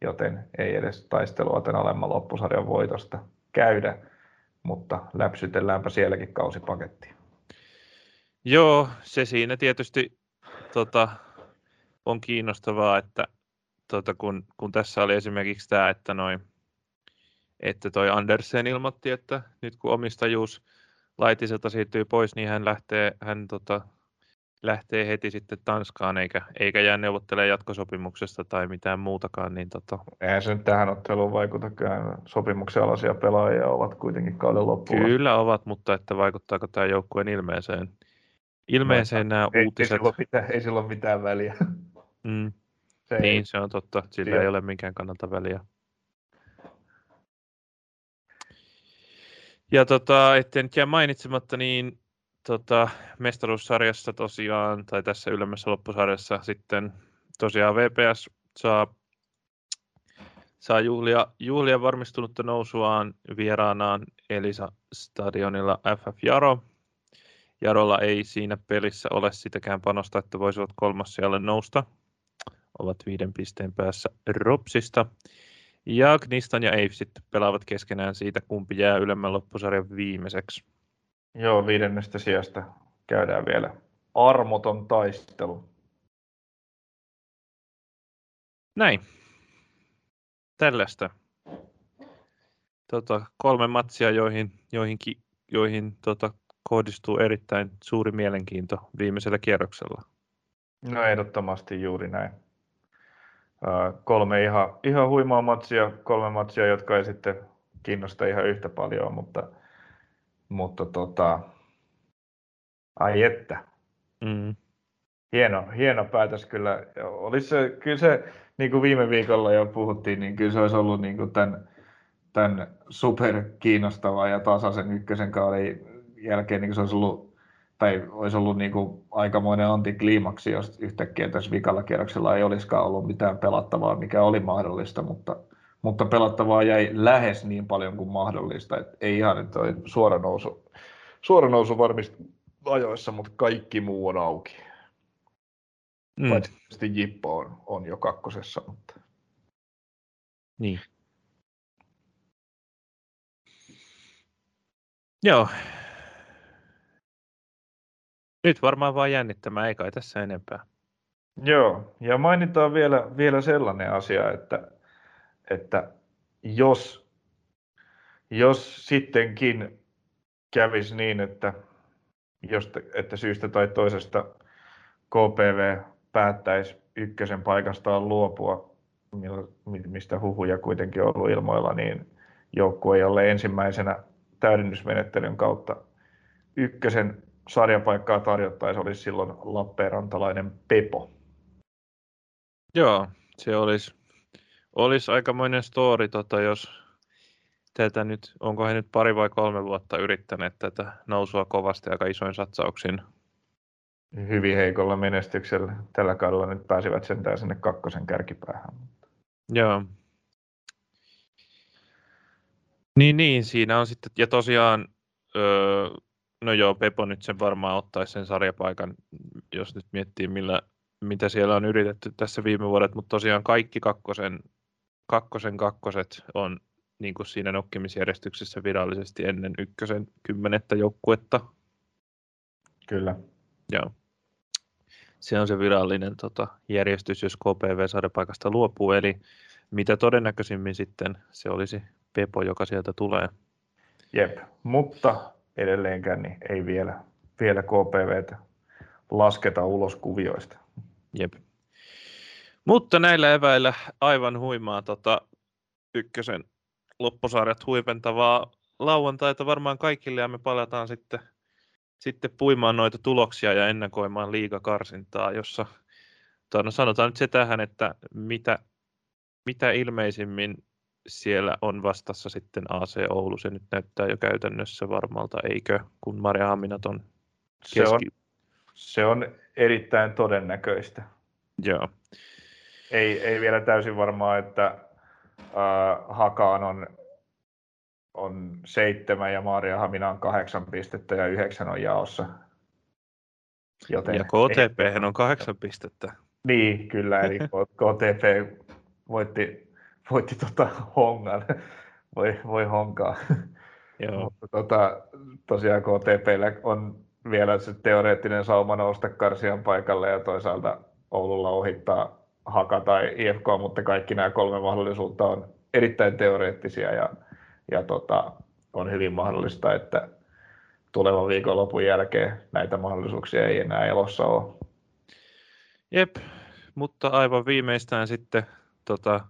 joten ei edes taistelua tämän alemman loppusarjan voitosta käydä, mutta läpsytelläänpä sielläkin kausipaketti. Joo, se siinä tietysti tota, on kiinnostavaa, että tota, kun, kun tässä oli esimerkiksi tämä, että noin että toi Andersen ilmoitti, että nyt kun omistajuus Laitiselta siirtyy pois, niin hän lähtee, hän tota, lähtee heti sitten Tanskaan, eikä, eikä jää neuvottelemaan jatkosopimuksesta tai mitään muutakaan. Niin tota... Eihän se nyt tähän otteluun vaikuta, sopimuksen alaisia pelaajia ovat kuitenkin kauden loppuun. Kyllä ovat, mutta että vaikuttaako tämä joukkueen ilmeeseen, ilmeeseen no, nämä ei, uutiset. Ei sillä, mitään, ei sillä ole mitään väliä. Mm. Se niin, ei, se on totta. Sillä Sijo. ei ole minkään kannalta väliä. Ja tota, ettei nyt jää mainitsematta, niin tota, mestaruussarjassa tosiaan, tai tässä ylemmässä loppusarjassa sitten tosiaan VPS saa, saa juhlia, juhlia varmistunutta nousuaan vieraanaan Elisa stadionilla FF Jaro. Jarolla ei siinä pelissä ole sitäkään panosta, että voisivat kolmas siellä nousta. Ovat viiden pisteen päässä Ropsista. Ja Knistan ja Ave sitten pelaavat keskenään siitä, kumpi jää ylemmän loppusarjan viimeiseksi. Joo, viidennestä sijasta käydään vielä armoton taistelu. Näin. Tällaista. Tota, kolme matsia, joihin, joihin, joihin tota, kohdistuu erittäin suuri mielenkiinto viimeisellä kierroksella. No ehdottomasti juuri näin kolme ihan, ihan huimaa matsia, kolme matsia, jotka ei sitten kiinnosta ihan yhtä paljon, mutta, mutta tota, ai että. Mm. Hieno, hieno päätös kyllä. Olisi se, kyllä se, niin kuin viime viikolla jo puhuttiin, niin kyllä se olisi ollut niin kuin tämän, tämän super kiinnostava ja tasaisen ykkösen kauden jälkeen, niin se olisi ollut tai olisi ollut niin kuin aikamoinen antikliimaksi, jos yhtäkkiä tässä vikalla kierroksella ei olisikaan ollut mitään pelattavaa, mikä oli mahdollista, mutta, mutta pelattavaa jäi lähes niin paljon kuin mahdollista. että ei ihan että suora nousu, suora nousu varmasti ajoissa, mutta kaikki muu on auki. Mm. Paitsi Jippo on, on jo kakkosessa. Mutta... Niin. Joo, nyt varmaan vaan jännittämään, ei kai tässä enempää. Joo, ja mainitaan vielä, vielä sellainen asia, että, että jos, jos sittenkin kävisi niin, että, jos, että syystä tai toisesta KPV päättäisi ykkösen paikastaan luopua, mistä huhuja kuitenkin on ollut ilmoilla, niin joukkue ei ole ensimmäisenä täydennysmenettelyn kautta ykkösen sarjapaikkaa tarjottaisi, olisi silloin Lappeenrantalainen Pepo. Joo, se olisi, olisi aikamoinen story, tota, jos tätä nyt, onko he nyt pari vai kolme vuotta yrittäneet tätä nousua kovasti aika isoin satsauksin. Hyvin heikolla menestyksellä. Tällä kaudella nyt pääsivät sentään sinne kakkosen kärkipäähän. Joo. Niin, niin, siinä on sitten, ja tosiaan öö, No joo, Pepo nyt sen varmaan ottaisi sen sarjapaikan, jos nyt miettii millä, mitä siellä on yritetty tässä viime vuodet, mutta tosiaan kaikki kakkosen, kakkosen kakkoset on niin kuin siinä nokkimisjärjestyksessä virallisesti ennen ykkösen kymmenettä joukkuetta. Kyllä. Joo. Se on se virallinen tota, järjestys, jos KPV-sarjapaikasta luopuu, eli mitä todennäköisimmin sitten se olisi Pepo, joka sieltä tulee. Jep, mutta edelleenkään, niin ei vielä, vielä KPVtä lasketa ulos kuvioista. Jep. Mutta näillä eväillä aivan huimaa tota, ykkösen loppusarjat huipentavaa lauantaita varmaan kaikille ja me palataan sitten, sitten puimaan noita tuloksia ja ennakoimaan liigakarsintaa, jossa no sanotaan nyt se tähän, että mitä, mitä ilmeisimmin siellä on vastassa sitten AC Oulu. Se nyt näyttää jo käytännössä varmalta, eikö, kun Maria Haminat on keski... Se on, se on erittäin todennäköistä. Joo. Ei, ei vielä täysin varmaa, että äh, Hakaan on, on seitsemän ja Maaria Hamina on kahdeksan pistettä ja yhdeksän on jaossa. Joten ja KTP on kahdeksan pistettä. Niin, kyllä, eli KTP voitti, voitti tota hongan. Voi, voi honkaa. Joo. Mutta tota, tosiaan KTPllä on vielä se teoreettinen sauma nousta Karsian paikalle ja toisaalta Oululla ohittaa Haka tai IFK, mutta kaikki nämä kolme mahdollisuutta on erittäin teoreettisia ja, ja tota, on hyvin mahdollista, että tulevan viikonlopun jälkeen näitä mahdollisuuksia ei enää elossa ole. Jep, mutta aivan viimeistään sitten tota,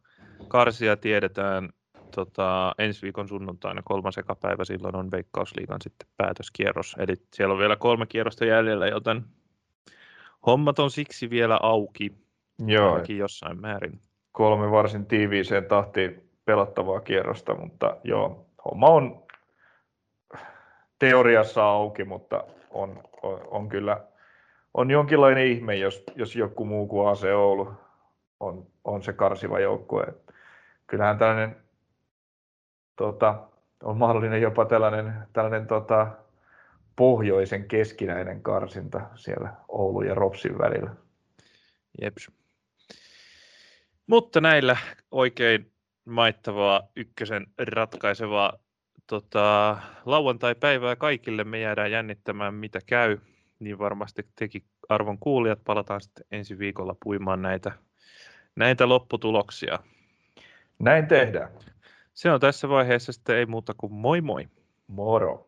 karsia tiedetään tota, ensi viikon sunnuntaina kolmas ekapäivä, silloin on Veikkausliigan sitten päätöskierros. Eli siellä on vielä kolme kierrosta jäljellä, joten hommat on siksi vielä auki. Joo. Ainakin jossain määrin. Kolme varsin tiiviiseen tahtiin pelattavaa kierrosta, mutta joo, homma on teoriassa auki, mutta on, on, on kyllä on jonkinlainen ihme, jos, jos joku muu kuin AC Oulu on, on se karsiva joukkue. Kyllähän tällainen tota, on mahdollinen jopa tällainen, tällainen tota, pohjoisen keskinäinen karsinta siellä Oulu ja Ropsin välillä. Jeps. Mutta näillä oikein maittavaa ykkösen ratkaisevaa tota, lauantai-päivää kaikille. Me jäädään jännittämään, mitä käy. Niin varmasti teki arvon kuulijat. Palataan sitten ensi viikolla puimaan näitä, näitä lopputuloksia. Näin tehdään. Se on tässä vaiheessa sitten ei muuta kuin moi moi. Moro.